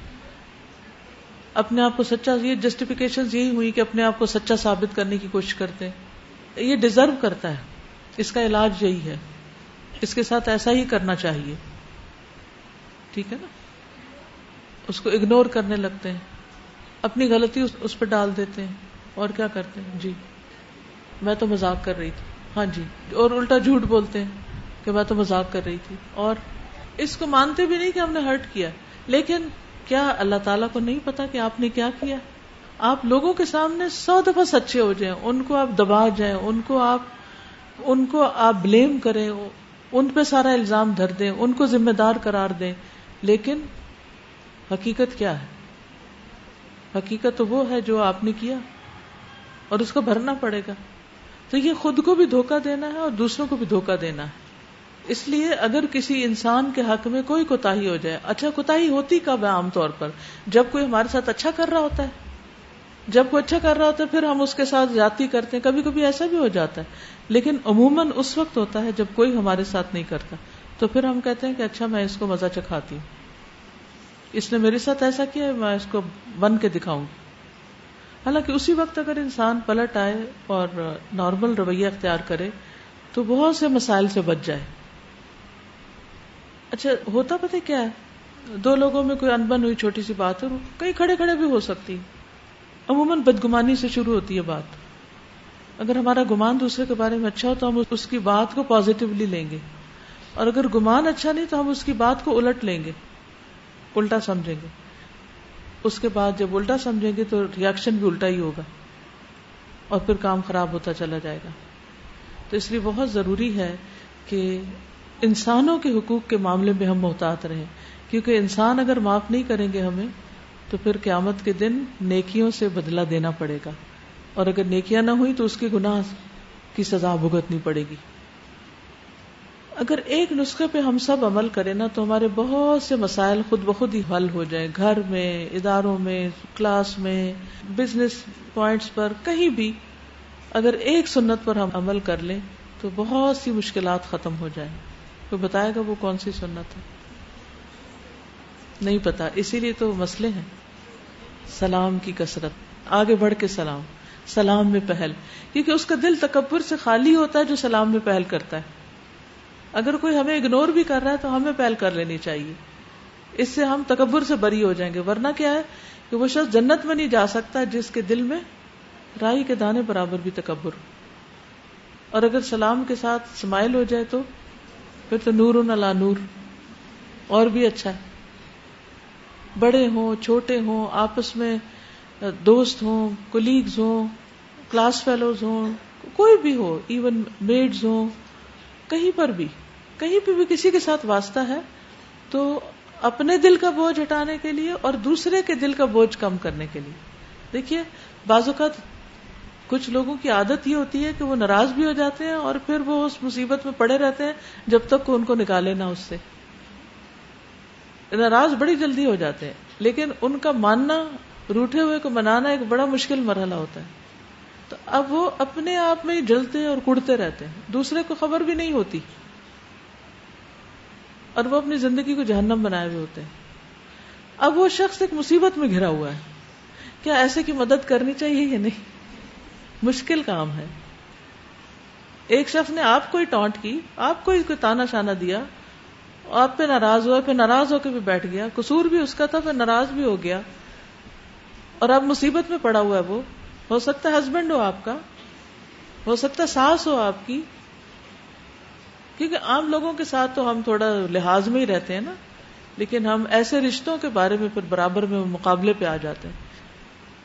اپنے آپ کو سچا یہ جسٹیفکیشن یہی ہوئی کہ اپنے آپ کو سچا ثابت کرنے کی کوشش کرتے ہیں یہ ڈیزرو کرتا ہے اس کا علاج یہی ہے اس کے ساتھ ایسا ہی کرنا چاہیے ٹھیک ہے نا اس کو اگنور کرنے لگتے ہیں اپنی غلطی اس پہ ڈال دیتے ہیں اور کیا کرتے ہیں جی میں تو مزاق کر رہی تھی ہاں جی اور الٹا جھوٹ بولتے ہیں کہ میں تو مزاق کر رہی تھی اور اس کو مانتے بھی نہیں کہ ہم نے ہرٹ کیا لیکن کیا اللہ تعالیٰ کو نہیں پتا کہ آپ نے کیا کیا آپ لوگوں کے سامنے سو دفعہ سچے ہو جائیں ان کو آپ دبا جائیں ان کو آپ ان کو آپ بلیم کریں ان پہ سارا الزام دھر دیں ان کو ذمہ دار قرار دیں لیکن حقیقت کیا ہے حقیقت تو وہ ہے جو آپ نے کیا اور اس کو بھرنا پڑے گا تو یہ خود کو بھی دھوکہ دینا ہے اور دوسروں کو بھی دھوکہ دینا ہے اس لیے اگر کسی انسان کے حق میں کوئی کوتا ہی ہو جائے اچھا کوتا ہی ہوتی کب ہے عام طور پر جب کوئی ہمارے ساتھ اچھا کر رہا ہوتا ہے جب کوئی اچھا کر رہا ہوتا ہے پھر ہم اس کے ساتھ جاتی کرتے ہیں کبھی کبھی ایسا بھی ہو جاتا ہے لیکن عموماً اس وقت ہوتا ہے جب کوئی ہمارے ساتھ نہیں کرتا تو پھر ہم کہتے ہیں کہ اچھا میں اس کو مزہ چکھاتی ہوں اس نے میرے ساتھ ایسا کیا میں اس کو بن کے دکھاؤں گی حالانکہ اسی وقت اگر انسان پلٹ آئے اور نارمل رویہ اختیار کرے تو بہت سے مسائل سے بچ جائے اچھا ہوتا پتہ کیا ہے دو لوگوں میں کوئی انبن ہوئی چھوٹی سی بات ہے کہیں کھڑے کھڑے بھی ہو سکتی عموماً بدگمانی سے شروع ہوتی ہے بات اگر ہمارا گمان دوسرے کے بارے میں اچھا ہو تو ہم اس کی بات کو پازیٹیولی لیں گے اور اگر گمان اچھا نہیں تو ہم اس کی بات کو الٹ لیں گے الٹا سمجھیں گے اس کے بعد جب الٹا سمجھیں گے تو ریئیکشن بھی الٹا ہی ہوگا اور پھر کام خراب ہوتا چلا جائے گا تو اس لیے بہت ضروری ہے کہ انسانوں کے حقوق کے معاملے میں ہم محتاط رہیں کیونکہ انسان اگر معاف نہیں کریں گے ہمیں تو پھر قیامت کے دن نیکیوں سے بدلہ دینا پڑے گا اور اگر نیکیاں نہ ہوئی تو اس کے گناہ کی سزا بھگتنی پڑے گی اگر ایک نسخے پہ ہم سب عمل کریں نا تو ہمارے بہت سے مسائل خود بخود ہی حل ہو جائیں گھر میں اداروں میں کلاس میں بزنس پوائنٹس پر کہیں بھی اگر ایک سنت پر ہم عمل کر لیں تو بہت سی مشکلات ختم ہو جائیں کوئی بتائے گا وہ کون سی سنت ہے نہیں پتا اسی لیے تو مسئلے ہیں سلام کی کثرت آگے بڑھ کے سلام سلام میں پہل کیونکہ اس کا دل تکبر سے خالی ہوتا ہے جو سلام میں پہل کرتا ہے اگر کوئی ہمیں اگنور بھی کر رہا ہے تو ہمیں پہل کر لینی چاہیے اس سے ہم تکبر سے بری ہو جائیں گے ورنہ کیا ہے کہ وہ شخص جنت میں نہیں جا سکتا جس کے دل میں رائی کے دانے برابر بھی تکبر اور اگر سلام کے ساتھ سمائل ہو جائے تو پھر تو نور نور اور بھی اچھا ہے بڑے ہوں چھوٹے ہوں آپس میں دوست ہوں کولیگز ہوں کلاس فیلوز ہوں کوئی بھی ہو ایون میڈز ہوں کہیں پر بھی کہیں پہ بھی کسی کے ساتھ واسطہ ہے تو اپنے دل کا بوجھ ہٹانے کے لیے اور دوسرے کے دل کا بوجھ کم کرنے کے لیے دیکھیے بعض اوقات کچھ لوگوں کی عادت یہ ہوتی ہے کہ وہ ناراض بھی ہو جاتے ہیں اور پھر وہ اس مصیبت میں پڑے رہتے ہیں جب تک کو ان کو نکالے نہ اس سے ناراض بڑی جلدی ہو جاتے ہیں لیکن ان کا ماننا روٹے ہوئے کو منانا ایک بڑا مشکل مرحلہ ہوتا ہے تو اب وہ اپنے آپ میں جلتے اور کڑتے رہتے ہیں دوسرے کو خبر بھی نہیں ہوتی اور وہ اپنی زندگی کو جہنم بنائے ہوئے ہوتے ہیں اب وہ شخص ایک مصیبت میں گھرا ہوا ہے کیا ایسے کی مدد کرنی چاہیے یا نہیں مشکل کام ہے ایک شخص نے آپ کو ہی ٹانٹ کی آپ کو ہی کوئی تانا شانا دیا آپ پہ ناراض ہوا پھر ناراض ہو کے بھی بیٹھ گیا قصور بھی اس کا تھا پھر ناراض بھی ہو گیا اور اب مصیبت میں پڑا ہوا ہے وہ ہو سکتا ہے ہسبینڈ ہو آپ کا ہو سکتا ہے ساس ہو آپ کی کیونکہ عام لوگوں کے ساتھ تو ہم تھوڑا لحاظ میں ہی رہتے ہیں نا لیکن ہم ایسے رشتوں کے بارے میں پھر برابر میں مقابلے پہ آ جاتے ہیں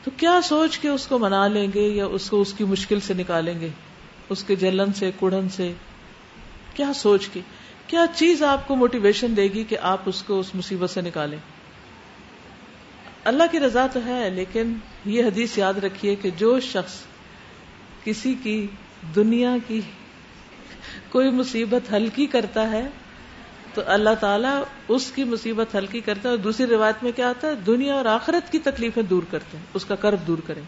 تو کیا سوچ کے اس کو منا لیں گے یا اس کو اس کی مشکل سے نکالیں گے اس کے جلن سے کڑن سے کیا سوچ کے کیا چیز آپ کو موٹیویشن دے گی کہ آپ اس کو اس مصیبت سے نکالیں اللہ کی رضا تو ہے لیکن یہ حدیث یاد رکھیے کہ جو شخص کسی کی دنیا کی کوئی مصیبت ہلکی کرتا ہے تو اللہ تعالیٰ اس کی مصیبت ہلکی کرتے ہیں اور دوسری روایت میں کیا آتا ہے دنیا اور آخرت کی تکلیفیں دور کرتے ہیں اس کا کرب دور کریں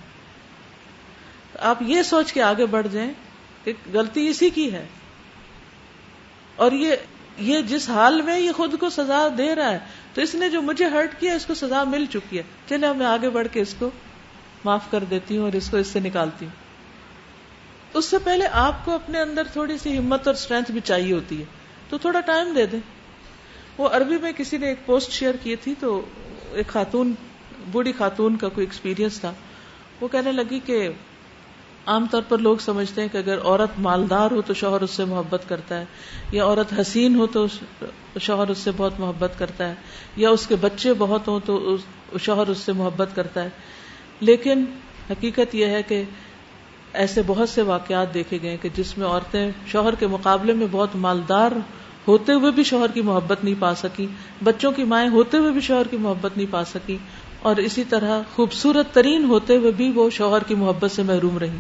آپ یہ سوچ کے آگے بڑھ جائیں کہ غلطی اسی کی ہے اور یہ جس حال میں یہ خود کو سزا دے رہا ہے تو اس نے جو مجھے ہرٹ کیا اس کو سزا مل چکی ہے چلے اب میں آگے بڑھ کے اس کو معاف کر دیتی ہوں اور اس کو اس سے نکالتی ہوں اس سے پہلے آپ کو اپنے اندر تھوڑی سی ہمت اور اسٹرینتھ بھی چاہیے ہوتی ہے تو تھوڑا ٹائم دے دیں وہ عربی میں کسی نے ایک پوسٹ شیئر کی تھی تو ایک خاتون بوڑھی خاتون کا کوئی ایکسپیرینس تھا وہ کہنے لگی کہ عام طور پر لوگ سمجھتے ہیں کہ اگر عورت مالدار ہو تو شوہر اس سے محبت کرتا ہے یا عورت حسین ہو تو شوہر اس سے بہت محبت کرتا ہے یا اس کے بچے بہت ہوں تو شوہر اس سے محبت کرتا ہے لیکن حقیقت یہ ہے کہ ایسے بہت سے واقعات دیکھے گئے کہ جس میں عورتیں شوہر کے مقابلے میں بہت مالدار ہوتے ہوئے بھی شوہر کی محبت نہیں پا سکی بچوں کی مائیں ہوتے ہوئے بھی شوہر کی محبت نہیں پا سکی اور اسی طرح خوبصورت ترین ہوتے ہوئے بھی وہ شوہر کی محبت سے محروم رہی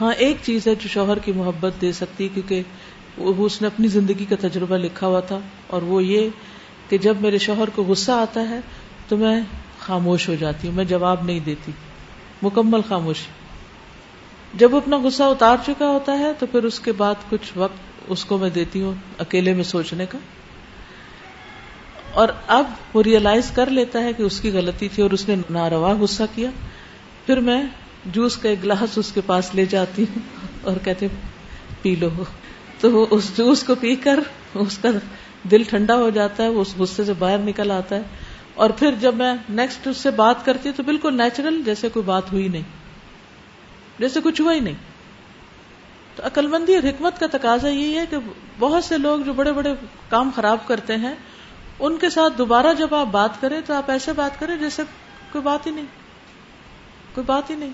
ہاں ایک چیز ہے جو شوہر کی محبت دے سکتی کیونکہ اس نے اپنی زندگی کا تجربہ لکھا ہوا تھا اور وہ یہ کہ جب میرے شوہر کو غصہ آتا ہے تو میں خاموش ہو جاتی ہوں میں جواب نہیں دیتی مکمل خاموشی جب وہ اپنا غصہ اتار چکا ہوتا ہے تو پھر اس کے بعد کچھ وقت اس کو میں دیتی ہوں اکیلے میں سوچنے کا اور اب وہ ریئلائز کر لیتا ہے کہ اس کی غلطی تھی اور اس نے ناروا غصہ کیا پھر میں جوس کا ایک گلاس اس کے پاس لے جاتی ہوں اور کہتے پی لو ہو تو وہ اس جوس کو پی کر اس کا دل ٹھنڈا ہو جاتا ہے وہ اس غصے سے باہر نکل آتا ہے اور پھر جب میں نیکسٹ اس سے بات کرتی ہوں تو بالکل نیچرل جیسے کوئی بات ہوئی نہیں جیسے کچھ ہوا ہی نہیں تو عقل مندی اور حکمت کا تقاضا یہی ہے کہ بہت سے لوگ جو بڑے بڑے کام خراب کرتے ہیں ان کے ساتھ دوبارہ جب آپ بات کریں تو آپ ایسے بات کریں جیسے کوئی بات ہی نہیں کوئی بات ہی نہیں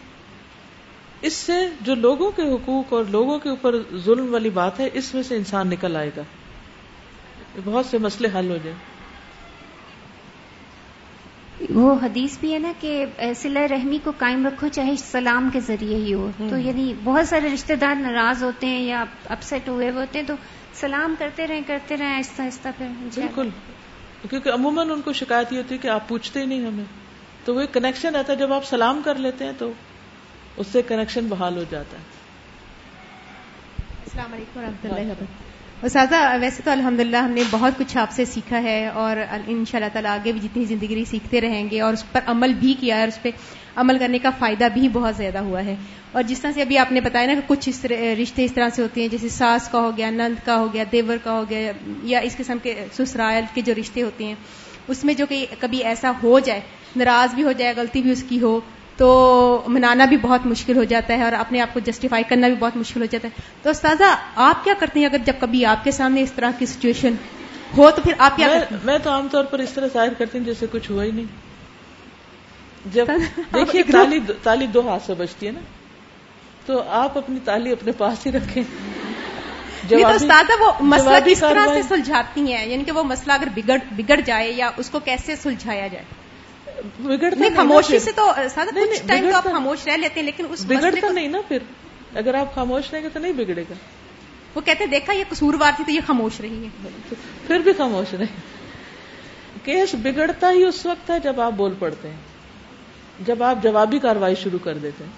اس سے جو لوگوں کے حقوق اور لوگوں کے اوپر ظلم والی بات ہے اس میں سے انسان نکل آئے گا بہت سے مسئلے حل ہو جائیں وہ حدیث بھی ہے نا کہ سلا رحمی کو قائم رکھو چاہے سلام کے ذریعے ہی ہو تو یعنی بہت سارے رشتہ دار ناراض ہوتے ہیں یا اپسٹ ہوئے ہوتے ہیں تو سلام کرتے رہیں کرتے رہیں آہستہ آہستہ پھر بالکل کیونکہ عموماً ان کو شکایت یہ ہوتی ہے کہ آپ پوچھتے ہی نہیں ہمیں تو وہ ایک کنیکشن رہتا جب آپ سلام کر لیتے ہیں تو اس سے کنیکشن بحال ہو جاتا ہے السلام علیکم و رحمۃ اللہ وبرکاتہ اساتذہ ویسے تو الحمد ہم نے بہت کچھ آپ سے سیکھا ہے اور ان شاء اللہ تعالیٰ آگے بھی جتنی زندگی سیکھتے رہیں گے اور اس پر عمل بھی کیا ہے اور اس پہ عمل کرنے کا فائدہ بھی بہت زیادہ ہوا ہے اور جس طرح سے ابھی آپ نے بتایا نا کہ کچھ اس رشتے اس طرح سے ہوتے ہیں جیسے ساس کا ہو گیا نند کا ہو گیا دیور کا ہو گیا یا اس قسم کے سسرال کے جو رشتے ہوتے ہیں اس میں جو کہ کبھی ایسا ہو جائے ناراض بھی ہو جائے غلطی بھی اس کی ہو تو منانا بھی بہت مشکل ہو جاتا ہے اور اپنے آپ کو جسٹیفائی کرنا بھی بہت مشکل ہو جاتا ہے تو استاذہ آپ کیا کرتے ہیں اگر جب کبھی آپ کے سامنے اس طرح کی سچویشن ہو تو پھر آپ کیا میں تو عام طور پر اس طرح ظاہر کرتی ہوں جیسے کچھ ہوا ہی نہیں جب دیکھیے تالی دو ہاتھ سے بچتی ہے نا تو آپ اپنی تالی اپنے پاس ہی جو استاذہ وہ مسئلہ کس طرح سے سلجھاتی ہیں یعنی کہ وہ مسئلہ اگر بگڑ جائے یا اس کو کیسے سلجھایا جائے بگڑتا نہیں خاموشی سے تو آپ خاموش رہ لیتے ہیں لیکن اس بگڑتا نہیں نا پھر اگر آپ خاموش رہیں گے تو نہیں بگڑے گا وہ کہتے دیکھا یہ تھی تو یہ خاموش رہی ہے پھر بھی خاموش رہے کیس بگڑتا ہی اس وقت ہے جب آپ بول پڑتے ہیں جب آپ جوابی کاروائی شروع کر دیتے ہیں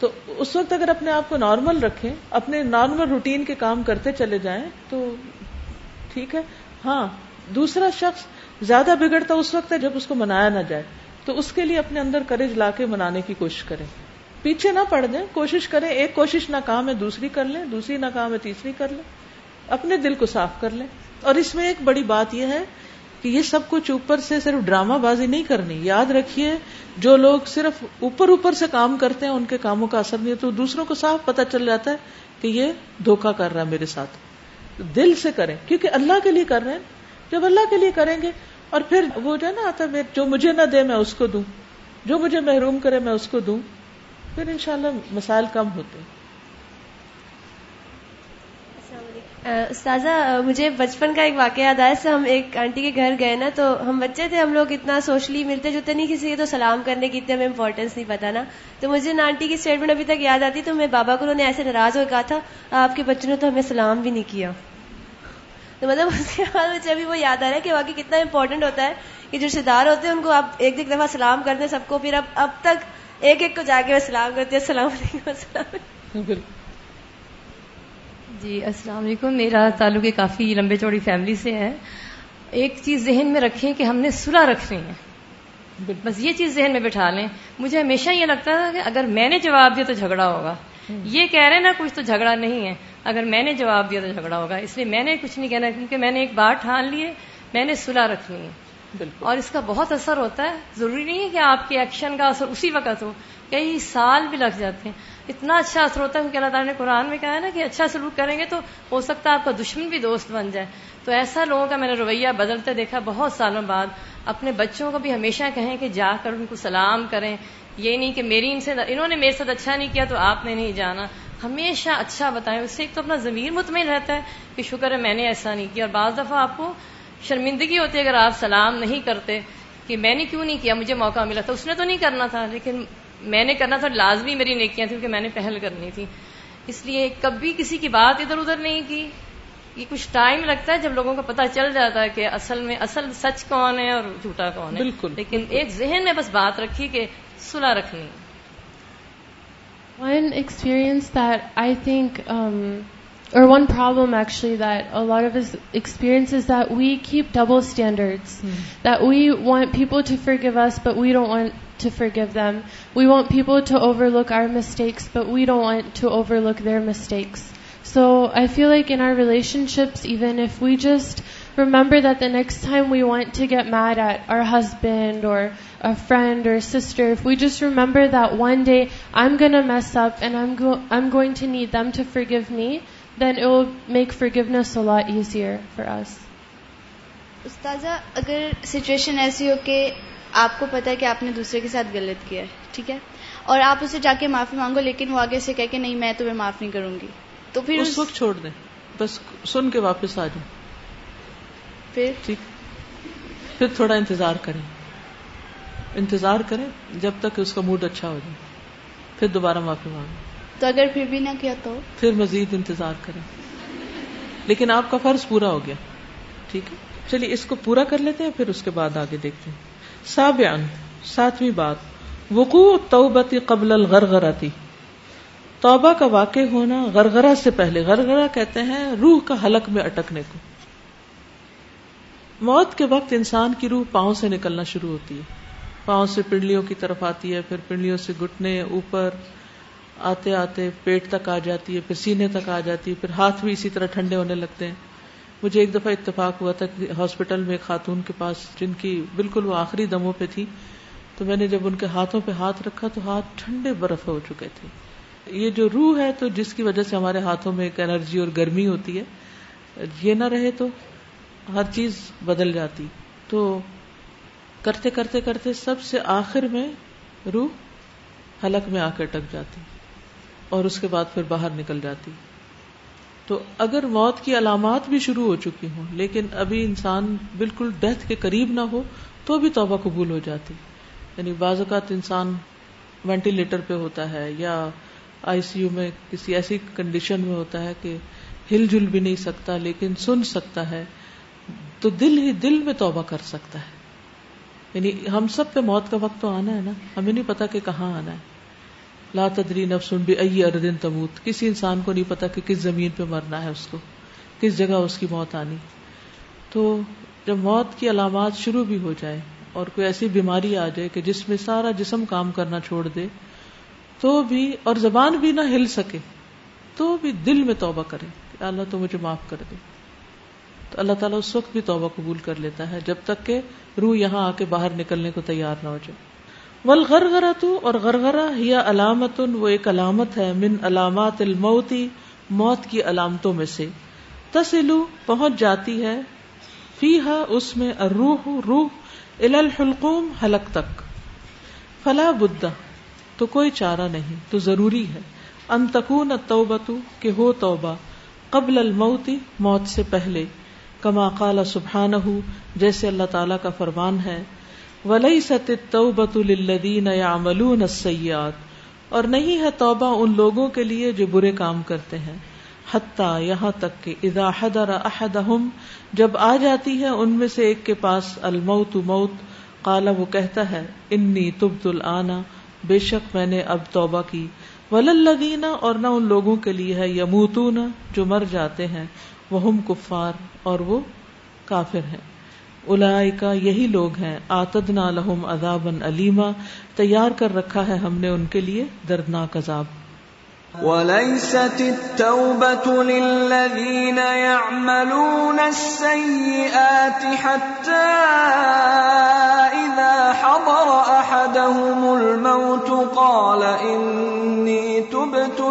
تو اس وقت اگر اپنے آپ کو نارمل رکھیں اپنے نارمل روٹین کے کام کرتے چلے جائیں تو ٹھیک ہے ہاں دوسرا شخص زیادہ بگڑتا اس وقت ہے جب اس کو منایا نہ جائے تو اس کے لیے اپنے اندر کریج لا کے منانے کی کوشش کریں پیچھے نہ پڑ دیں کوشش کریں ایک کوشش ناکام ہے دوسری کر لیں دوسری ناکام ہے تیسری کر لیں اپنے دل کو صاف کر لیں اور اس میں ایک بڑی بات یہ ہے کہ یہ سب کچھ اوپر سے صرف ڈرامہ بازی نہیں کرنی یاد رکھیے جو لوگ صرف اوپر اوپر سے کام کرتے ہیں ان کے کاموں کا اثر نہیں ہے تو دوسروں کو صاف پتہ چل جاتا ہے کہ یہ دھوکا کر رہا ہے میرے ساتھ دل سے کریں کیونکہ اللہ کے لیے کر رہے ہیں جب اللہ کے لیے کریں گے اور پھر وہ جو ہے نا آتا ہے جو مجھے نہ دے میں اس کو دوں جو مجھے محروم کرے میں اس کو دوں پھر انشاءاللہ مسائل کم ہوتے ہیں استاذہ مجھے بچپن کا ایک واقعہ یاد آیا سے ہم ایک آنٹی کے گھر گئے نا تو ہم بچے تھے ہم لوگ اتنا سوشلی ملتے جلتے نہیں کسی کے تو سلام کرنے کی اتنے ہمیں امپورٹینس نہیں پتا نا تو مجھے نا آنٹی کی اسٹیٹمنٹ ابھی تک یاد آتی تو میں بابا کو انہوں نے ایسے ناراض ہو کہا تھا آپ کے بچوں نے تو ہمیں سلام بھی نہیں کیا تو مطلب اس کے بعد مجھے ابھی وہ یاد آ رہا ہے کہ واقعی کتنا امپورٹنٹ ہوتا ہے کہ جو رشتے دار ہوتے ہیں ان کو آپ ایک ایک دفعہ سلام کرتے ہیں سب کو پھر اب اب تک ایک ایک کو جا کے سلام کرتے السلام علیکم السلام جی السلام علیکم میرا تعلق کافی لمبے چوڑی فیملی سے ہے ایک چیز ذہن میں رکھیں کہ ہم نے سلا رکھنی ہے بس یہ چیز ذہن میں بٹھا لیں مجھے ہمیشہ یہ لگتا تھا کہ اگر میں نے جواب دیا تو جھگڑا ہوگا یہ کہہ رہے ہیں نا کچھ تو جھگڑا نہیں ہے اگر میں نے جواب دیا تو جھگڑا ہوگا اس لیے میں نے کچھ نہیں کہنا کیونکہ میں نے ایک بار ٹھان لی ہے میں نے سلا رکھنی ہے بالکل اور اس کا بہت اثر ہوتا ہے ضروری نہیں ہے کہ آپ کے ایکشن کا اثر اسی وقت ہو کئی سال بھی لگ جاتے ہیں اتنا اچھا اثر ہوتا ہے کیونکہ اللہ تعالیٰ نے قرآن میں کہا ہے نا کہ اچھا سلوک کریں گے تو ہو سکتا ہے آپ کا دشمن بھی دوست بن جائے تو ایسا لوگوں کا میں نے رویہ بدلتے دیکھا بہت سالوں بعد اپنے بچوں کو بھی ہمیشہ کہیں کہ جا کر ان کو سلام کریں یہ نہیں کہ میری ان سے انہوں نے میرے ساتھ اچھا نہیں کیا تو آپ نے نہیں جانا ہمیشہ اچھا بتائیں اس سے ایک تو اپنا ضمیر مطمئن رہتا ہے کہ شکر ہے میں نے ایسا نہیں کیا اور بعض دفعہ آپ کو شرمندگی ہوتی ہے اگر آپ سلام نہیں کرتے کہ میں نے کیوں نہیں کیا مجھے موقع ملا تھا اس نے تو نہیں کرنا تھا لیکن میں نے کرنا تھا لازمی میری نیکیاں تھیں کہ میں نے پہل کرنی تھی اس لیے کبھی کسی کی بات ادھر ادھر نہیں کی یہ کچھ ٹائم لگتا ہے جب لوگوں کو پتا چل جاتا ہے کہ اصل میں اصل سچ کون ہے اور جھوٹا کون ہے بالکل لیکن ایک ذہن میں بس بات رکھی کہ سلا رکھنی One experience that I think, um, or one problem actually that a lot of us experience is that we keep double standards. Hmm. That we want people to forgive us, but we don't want to forgive them. We want people to overlook our mistakes, but we don't want to overlook their mistakes. So I feel like in our relationships, even if we just remember that the next time we want to get mad at our husband or a a a friend or sister, if we just remember that one day I'm I'm, I'm going going to to to mess up and go- need them forgive me, then it will make forgiveness lot for us. استاذہ اگر situation ایسی ہو کہ آپ کو پتا ہے کہ آپ نے دوسرے کے ساتھ غلط کیا ہے ٹھیک ہے اور آپ اسے جا کے معافی مانگو لیکن وہ آگے سے میں تمہیں معاف نہیں کروں گی تو پھر وقت چھوڑ دیں بس سن کے واپس آ جاؤ پھر ٹھیک تھوڑا انتظار کریں انتظار کرے جب تک اس کا موڈ اچھا ہو جائے پھر دوبارہ معافی مانگے تو اگر پھر بھی نہ کیا تو پھر مزید انتظار کریں لیکن آپ کا فرض پورا ہو گیا ٹھیک ہے چلیے اس کو پورا کر لیتے ہیں ہیں پھر اس کے بعد آگے دیکھتے ساتویں بات وقوع توبتی قبل غرگرہ تھی توبہ کا واقع ہونا غرغرا سے پہلے غرغرا کہتے ہیں روح کا حلق میں اٹکنے کو موت کے وقت انسان کی روح پاؤں سے نکلنا شروع ہوتی ہے پاؤں سے پنڈلیوں کی طرف آتی ہے پھر پنڈلیوں سے گٹنے اوپر آتے آتے پیٹ تک آ جاتی ہے پھر سینے تک آ جاتی ہے پھر ہاتھ بھی اسی طرح ٹھنڈے ہونے لگتے ہیں مجھے ایک دفعہ اتفاق ہوا تھا کہ ہاسپٹل میں خاتون کے پاس جن کی بالکل وہ آخری دموں پہ تھی تو میں نے جب ان کے ہاتھوں پہ ہاتھ رکھا تو ہاتھ ٹھنڈے برف ہو چکے تھے یہ جو روح ہے تو جس کی وجہ سے ہمارے ہاتھوں میں ایک انرجی اور گرمی ہوتی ہے یہ نہ رہے تو ہر چیز بدل جاتی تو کرتے کرتے کرتے سب سے آخر میں روح حلق میں آ کر ٹک جاتی اور اس کے بعد پھر باہر نکل جاتی تو اگر موت کی علامات بھی شروع ہو چکی ہوں لیکن ابھی انسان بالکل ڈیتھ کے قریب نہ ہو تو بھی توبہ قبول ہو جاتی یعنی بعض اوقات انسان وینٹیلیٹر پہ ہوتا ہے یا آئی سی یو میں کسی ایسی کنڈیشن میں ہوتا ہے کہ ہل جل بھی نہیں سکتا لیکن سن سکتا ہے تو دل ہی دل میں توبہ کر سکتا ہے یعنی ہم سب پہ موت کا وقت تو آنا ہے نا ہمیں نہیں پتا کہ کہاں آنا ہے لا تدری نفسن بھی ائی اردن تبوت کسی انسان کو نہیں پتا کہ کس زمین پہ مرنا ہے اس کو کس جگہ اس کی موت آنی تو جب موت کی علامات شروع بھی ہو جائے اور کوئی ایسی بیماری آ جائے کہ جس میں سارا جسم کام کرنا چھوڑ دے تو بھی اور زبان بھی نہ ہل سکے تو بھی دل میں توبہ کرے کہ اللہ تو مجھے معاف کر دے تو اللہ تعالیٰ اس وقت بھی توبہ قبول کر لیتا ہے جب تک کہ روح یہاں آ کے باہر نکلنے کو تیار نہ ہو جائے ول غر تو اور غرغرا یا علامت وہ ایک علامت ہے من علامات الموتی موت کی علامتوں میں سے تسلو پہنچ جاتی ہے فی ہا اس میں روح روح الحلقوم حلق تک فلا بدھا تو کوئی چارہ نہیں تو ضروری ہے توبہ تو کہ ہو توبہ قبل الموتی موت سے پہلے کما قال سبحان ہُو جیسے اللہ تعالیٰ کا فرمان ہے ولی ستوبت الدین یا ملون سیات اور نہیں ہے توبہ ان لوگوں کے لیے جو برے کام کرتے ہیں حتیٰ یہاں تک کہ اذا حدر احدہم جب آ جاتی ہے ان میں سے ایک کے پاس الموت موت قال وہ کہتا ہے انی تبت الانا بے شک میں نے اب توبہ کی وللدین اور نہ ان لوگوں کے لیے ہے یموتون جو مر جاتے ہیں وہ کفار اور وہ کافر ہیں ہے یہی لوگ ہیں آتدنا تیار کر رکھا ہے ہم نے ان کے لیے دردناک عذاب وَلَيْسَتِ التَّوْبَةُ لِلَّذِينَ يَعْمَلُونَ السَّيِّئَاتِ حَتَّى إِذَا حَضَرَ أَحَدَهُمُ الْمَوْتُ قَالَ إِنِّي تُبْتُ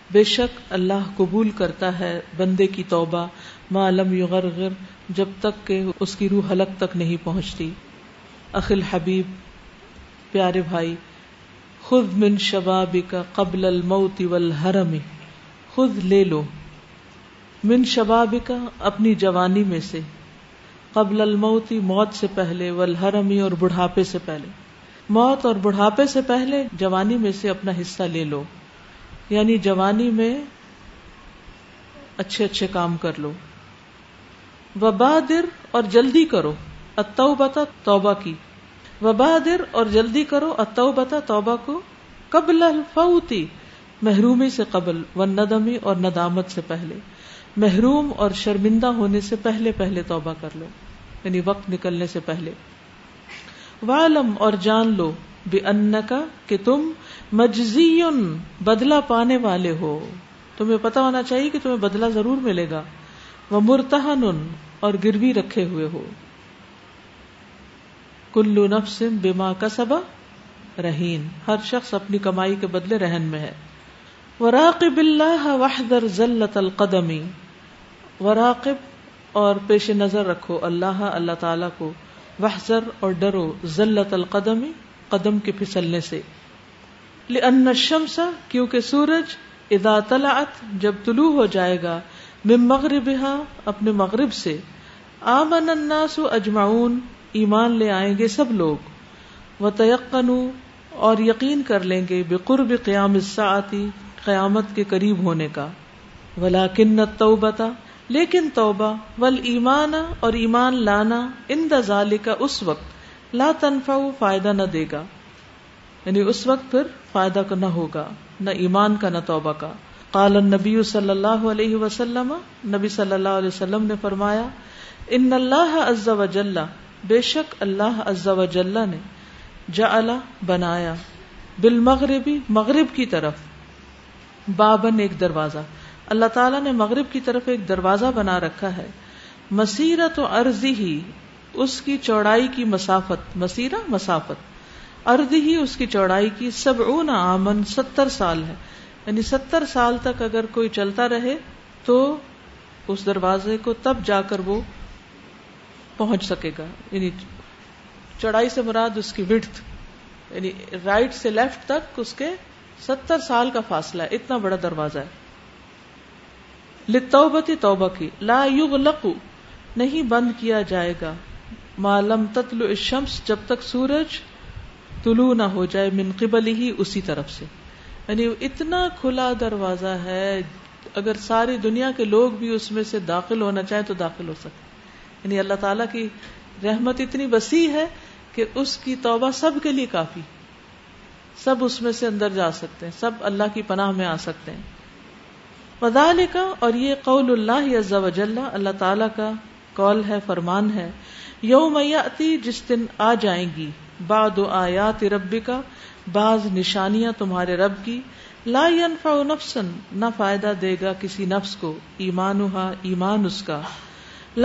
بے شک اللہ قبول کرتا ہے بندے کی توبہ ما لم یغرغر جب تک کہ اس کی روح حلق تک نہیں پہنچتی اخل حبیب پیارے بھائی خود من شباب کا قبل الموت والحرم خود لے لو من شباب کا اپنی جوانی میں سے قبل الموت موت سے پہلے والحرمی اور بڑھاپے سے پہلے موت اور بڑھاپے سے پہلے جوانی میں سے اپنا حصہ لے لو یعنی جوانی میں اچھے اچھے کام کر لو وبا در اور جلدی کرو اتوبتا بتا کی وبا در اور جلدی کرو اتوبتا بتا توبہ کو قبل الفوتی محرومی سے قبل و ندمی اور ندامت سے پہلے محروم اور شرمندہ ہونے سے پہلے پہلے توبہ کر لو یعنی وقت نکلنے سے پہلے والم اور جان لو بے ان کا کہ تم مجزی بدلہ پانے والے ہو تمہیں پتا ہونا چاہیے کہ تمہیں بدلا ضرور ملے گا وہ مرتح اور گروی رکھے ہوئے ہو کلو نفس سم بیما کا سبا رہین ہر شخص اپنی کمائی کے بدلے رہن میں ہے وراقب اللہ وحدر ذلت القدمی وراقب اور پیش نظر رکھو اللہ اللہ تعالی کو وحضر اور ڈرو ذلت القدمی قدم کے پھسلنے سے لأن الشمس کیونکہ سورج اذا طلعت جب طلوع ہو جائے گا من مغربها اپنے مغرب سے آمن الناس اجمعون ایمان لے آئیں گے سب لوگ وتيقنوا اور یقین کر لیں گے بقرب قیام الساعتی قیامت کے قریب ہونے کا ولیکن التوبہ لیکن توبہ ول ایمان اور ایمان لانا ان دزال کا اس وقت لا تنفع فائدہ نہ دے گا یعنی اس وقت پھر فائدہ کا نہ ہوگا نہ ایمان کا نہ توبہ کا قال نبی صلی اللہ علیہ وسلم نبی صلی اللہ علیہ وسلم نے فرمایا ان اللہ عز و جلہ بے شک اللہ عز و جلہ نے جعلا بنایا بالمغربی مغرب کی طرف بابن ایک دروازہ اللہ تعالیٰ نے مغرب کی طرف ایک دروازہ بنا رکھا ہے مسیرت عرضی ہی اس کی چوڑائی کی مسافت مسیرہ مسافت عرضی ہی اس کی چوڑائی کی سب اون آمن ستر سال ہے یعنی ستر سال تک اگر کوئی چلتا رہے تو اس دروازے کو تب جا کر وہ پہنچ سکے گا یعنی چوڑائی سے مراد اس کی وڈ یعنی رائٹ سے لیفٹ تک اس کے ستر سال کا فاصلہ ہے اتنا بڑا دروازہ ہے لتوبتی توبہ کی لا یغلق نہیں بند کیا جائے گا معلوم تتل شمس جب تک سورج طلوع نہ ہو جائے من قبل ہی اسی طرف سے یعنی اتنا کھلا دروازہ ہے اگر ساری دنیا کے لوگ بھی اس میں سے داخل ہونا چاہیں تو داخل ہو سکتے یعنی اللہ تعالی کی رحمت اتنی وسیع ہے کہ اس کی توبہ سب کے لیے کافی سب اس میں سے اندر جا سکتے ہیں سب اللہ کی پناہ میں آ سکتے ہیں وزال کا اور یہ قول اللہ جل اللہ تعالی کا قول ہے فرمان ہے یوم جس دن آ جائیں گی باد آیات رب کا بعض نشانیاں تمہارے رب کی لا نفسن نہ فائدہ دے گا کسی نفس کو ایمان ایمان اس کا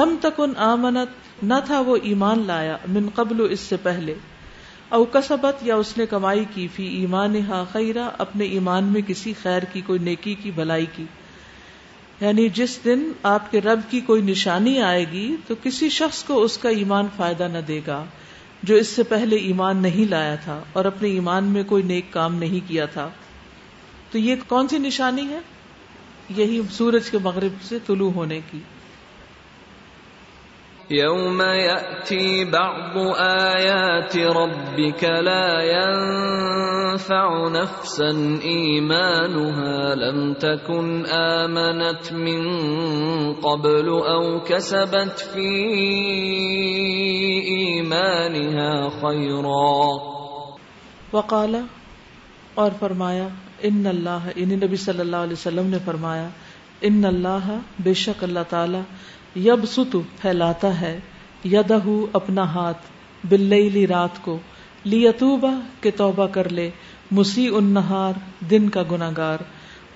لم تکن آمنت نہ تھا وہ ایمان لایا من قبل اس سے پہلے او کسبت یا اس نے کمائی کی فی ایمان خیرہ اپنے ایمان میں کسی خیر کی کوئی نیکی کی بھلائی کی یعنی جس دن آپ کے رب کی کوئی نشانی آئے گی تو کسی شخص کو اس کا ایمان فائدہ نہ دے گا جو اس سے پہلے ایمان نہیں لایا تھا اور اپنے ایمان میں کوئی نیک کام نہیں کیا تھا تو یہ کون سی نشانی ہے یہی سورج کے مغرب سے طلوع ہونے کی يوم يأتي بعض آيات ربك لا ينفع نفسا إيمانها لم تكن آمنت من قبل أو كسبت في إيمانها خيرا وقال اور فرمایا ان اللہ ان یعنی نبی صلی اللہ علیہ وسلم نے فرمایا ان اللہ بے شک اللہ تعالی یب ستو پھیلاتا ہے یدہ اپنا ہاتھ بن رات کو لیتوبا کے توبہ کر لے مسی نہار دن کا گناگار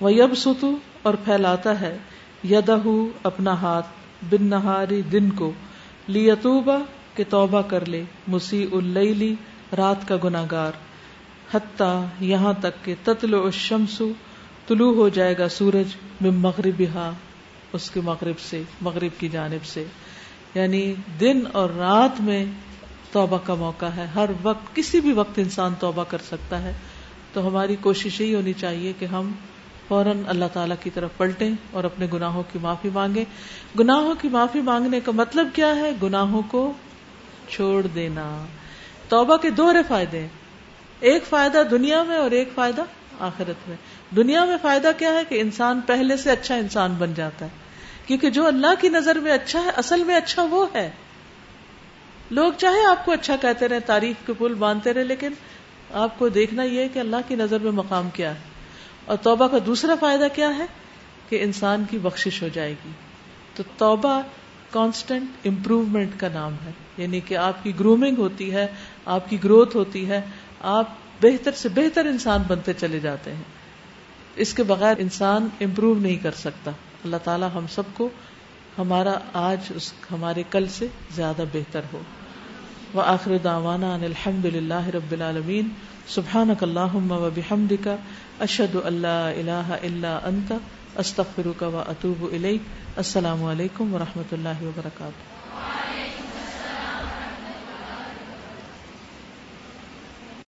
وہ یب ستو اور پھیلاتا ہے یدہ اپنا ہاتھ بن نہاری دن کو لیتوبا کے توبہ کر لے مسی رات کا گناگار حتیٰ یہاں تک کہ تتل الشمس طلوع ہو جائے گا سورج میں مغربی ہا اس کے مغرب سے مغرب کی جانب سے یعنی دن اور رات میں توبہ کا موقع ہے ہر وقت کسی بھی وقت انسان توبہ کر سکتا ہے تو ہماری کوشش یہی ہونی چاہیے کہ ہم فوراً اللہ تعالیٰ کی طرف پلٹیں اور اپنے گناہوں کی معافی مانگیں گناہوں کی معافی مانگنے کا مطلب کیا ہے گناہوں کو چھوڑ دینا توبہ کے دوہرے فائدے ہیں ایک فائدہ دنیا میں اور ایک فائدہ آخرت میں دنیا میں فائدہ کیا ہے کہ انسان پہلے سے اچھا انسان بن جاتا ہے کیونکہ جو اللہ کی نظر میں اچھا ہے اصل میں اچھا وہ ہے لوگ چاہے آپ کو اچھا کہتے رہے تاریخ کے پل باندھتے رہے لیکن آپ کو دیکھنا یہ کہ اللہ کی نظر میں مقام کیا ہے اور توبہ کا دوسرا فائدہ کیا ہے کہ انسان کی بخشش ہو جائے گی تو توبہ کانسٹنٹ امپروومنٹ کا نام ہے یعنی کہ آپ کی گرومنگ ہوتی ہے آپ کی گروتھ ہوتی ہے آپ بہتر سے بہتر انسان بنتے چلے جاتے ہیں اس کے بغیر انسان امپروو نہیں کر سکتا اللہ تعالیٰ ہم سب کو ہمارا آج اس ہمارے کل سے زیادہ بہتر ہو و للہ رب العالمین سبحان و اشد اللہ اللہ اللہ استفر و اطوب اللہ السلام علیکم و رحمۃ اللہ وبرکاتہ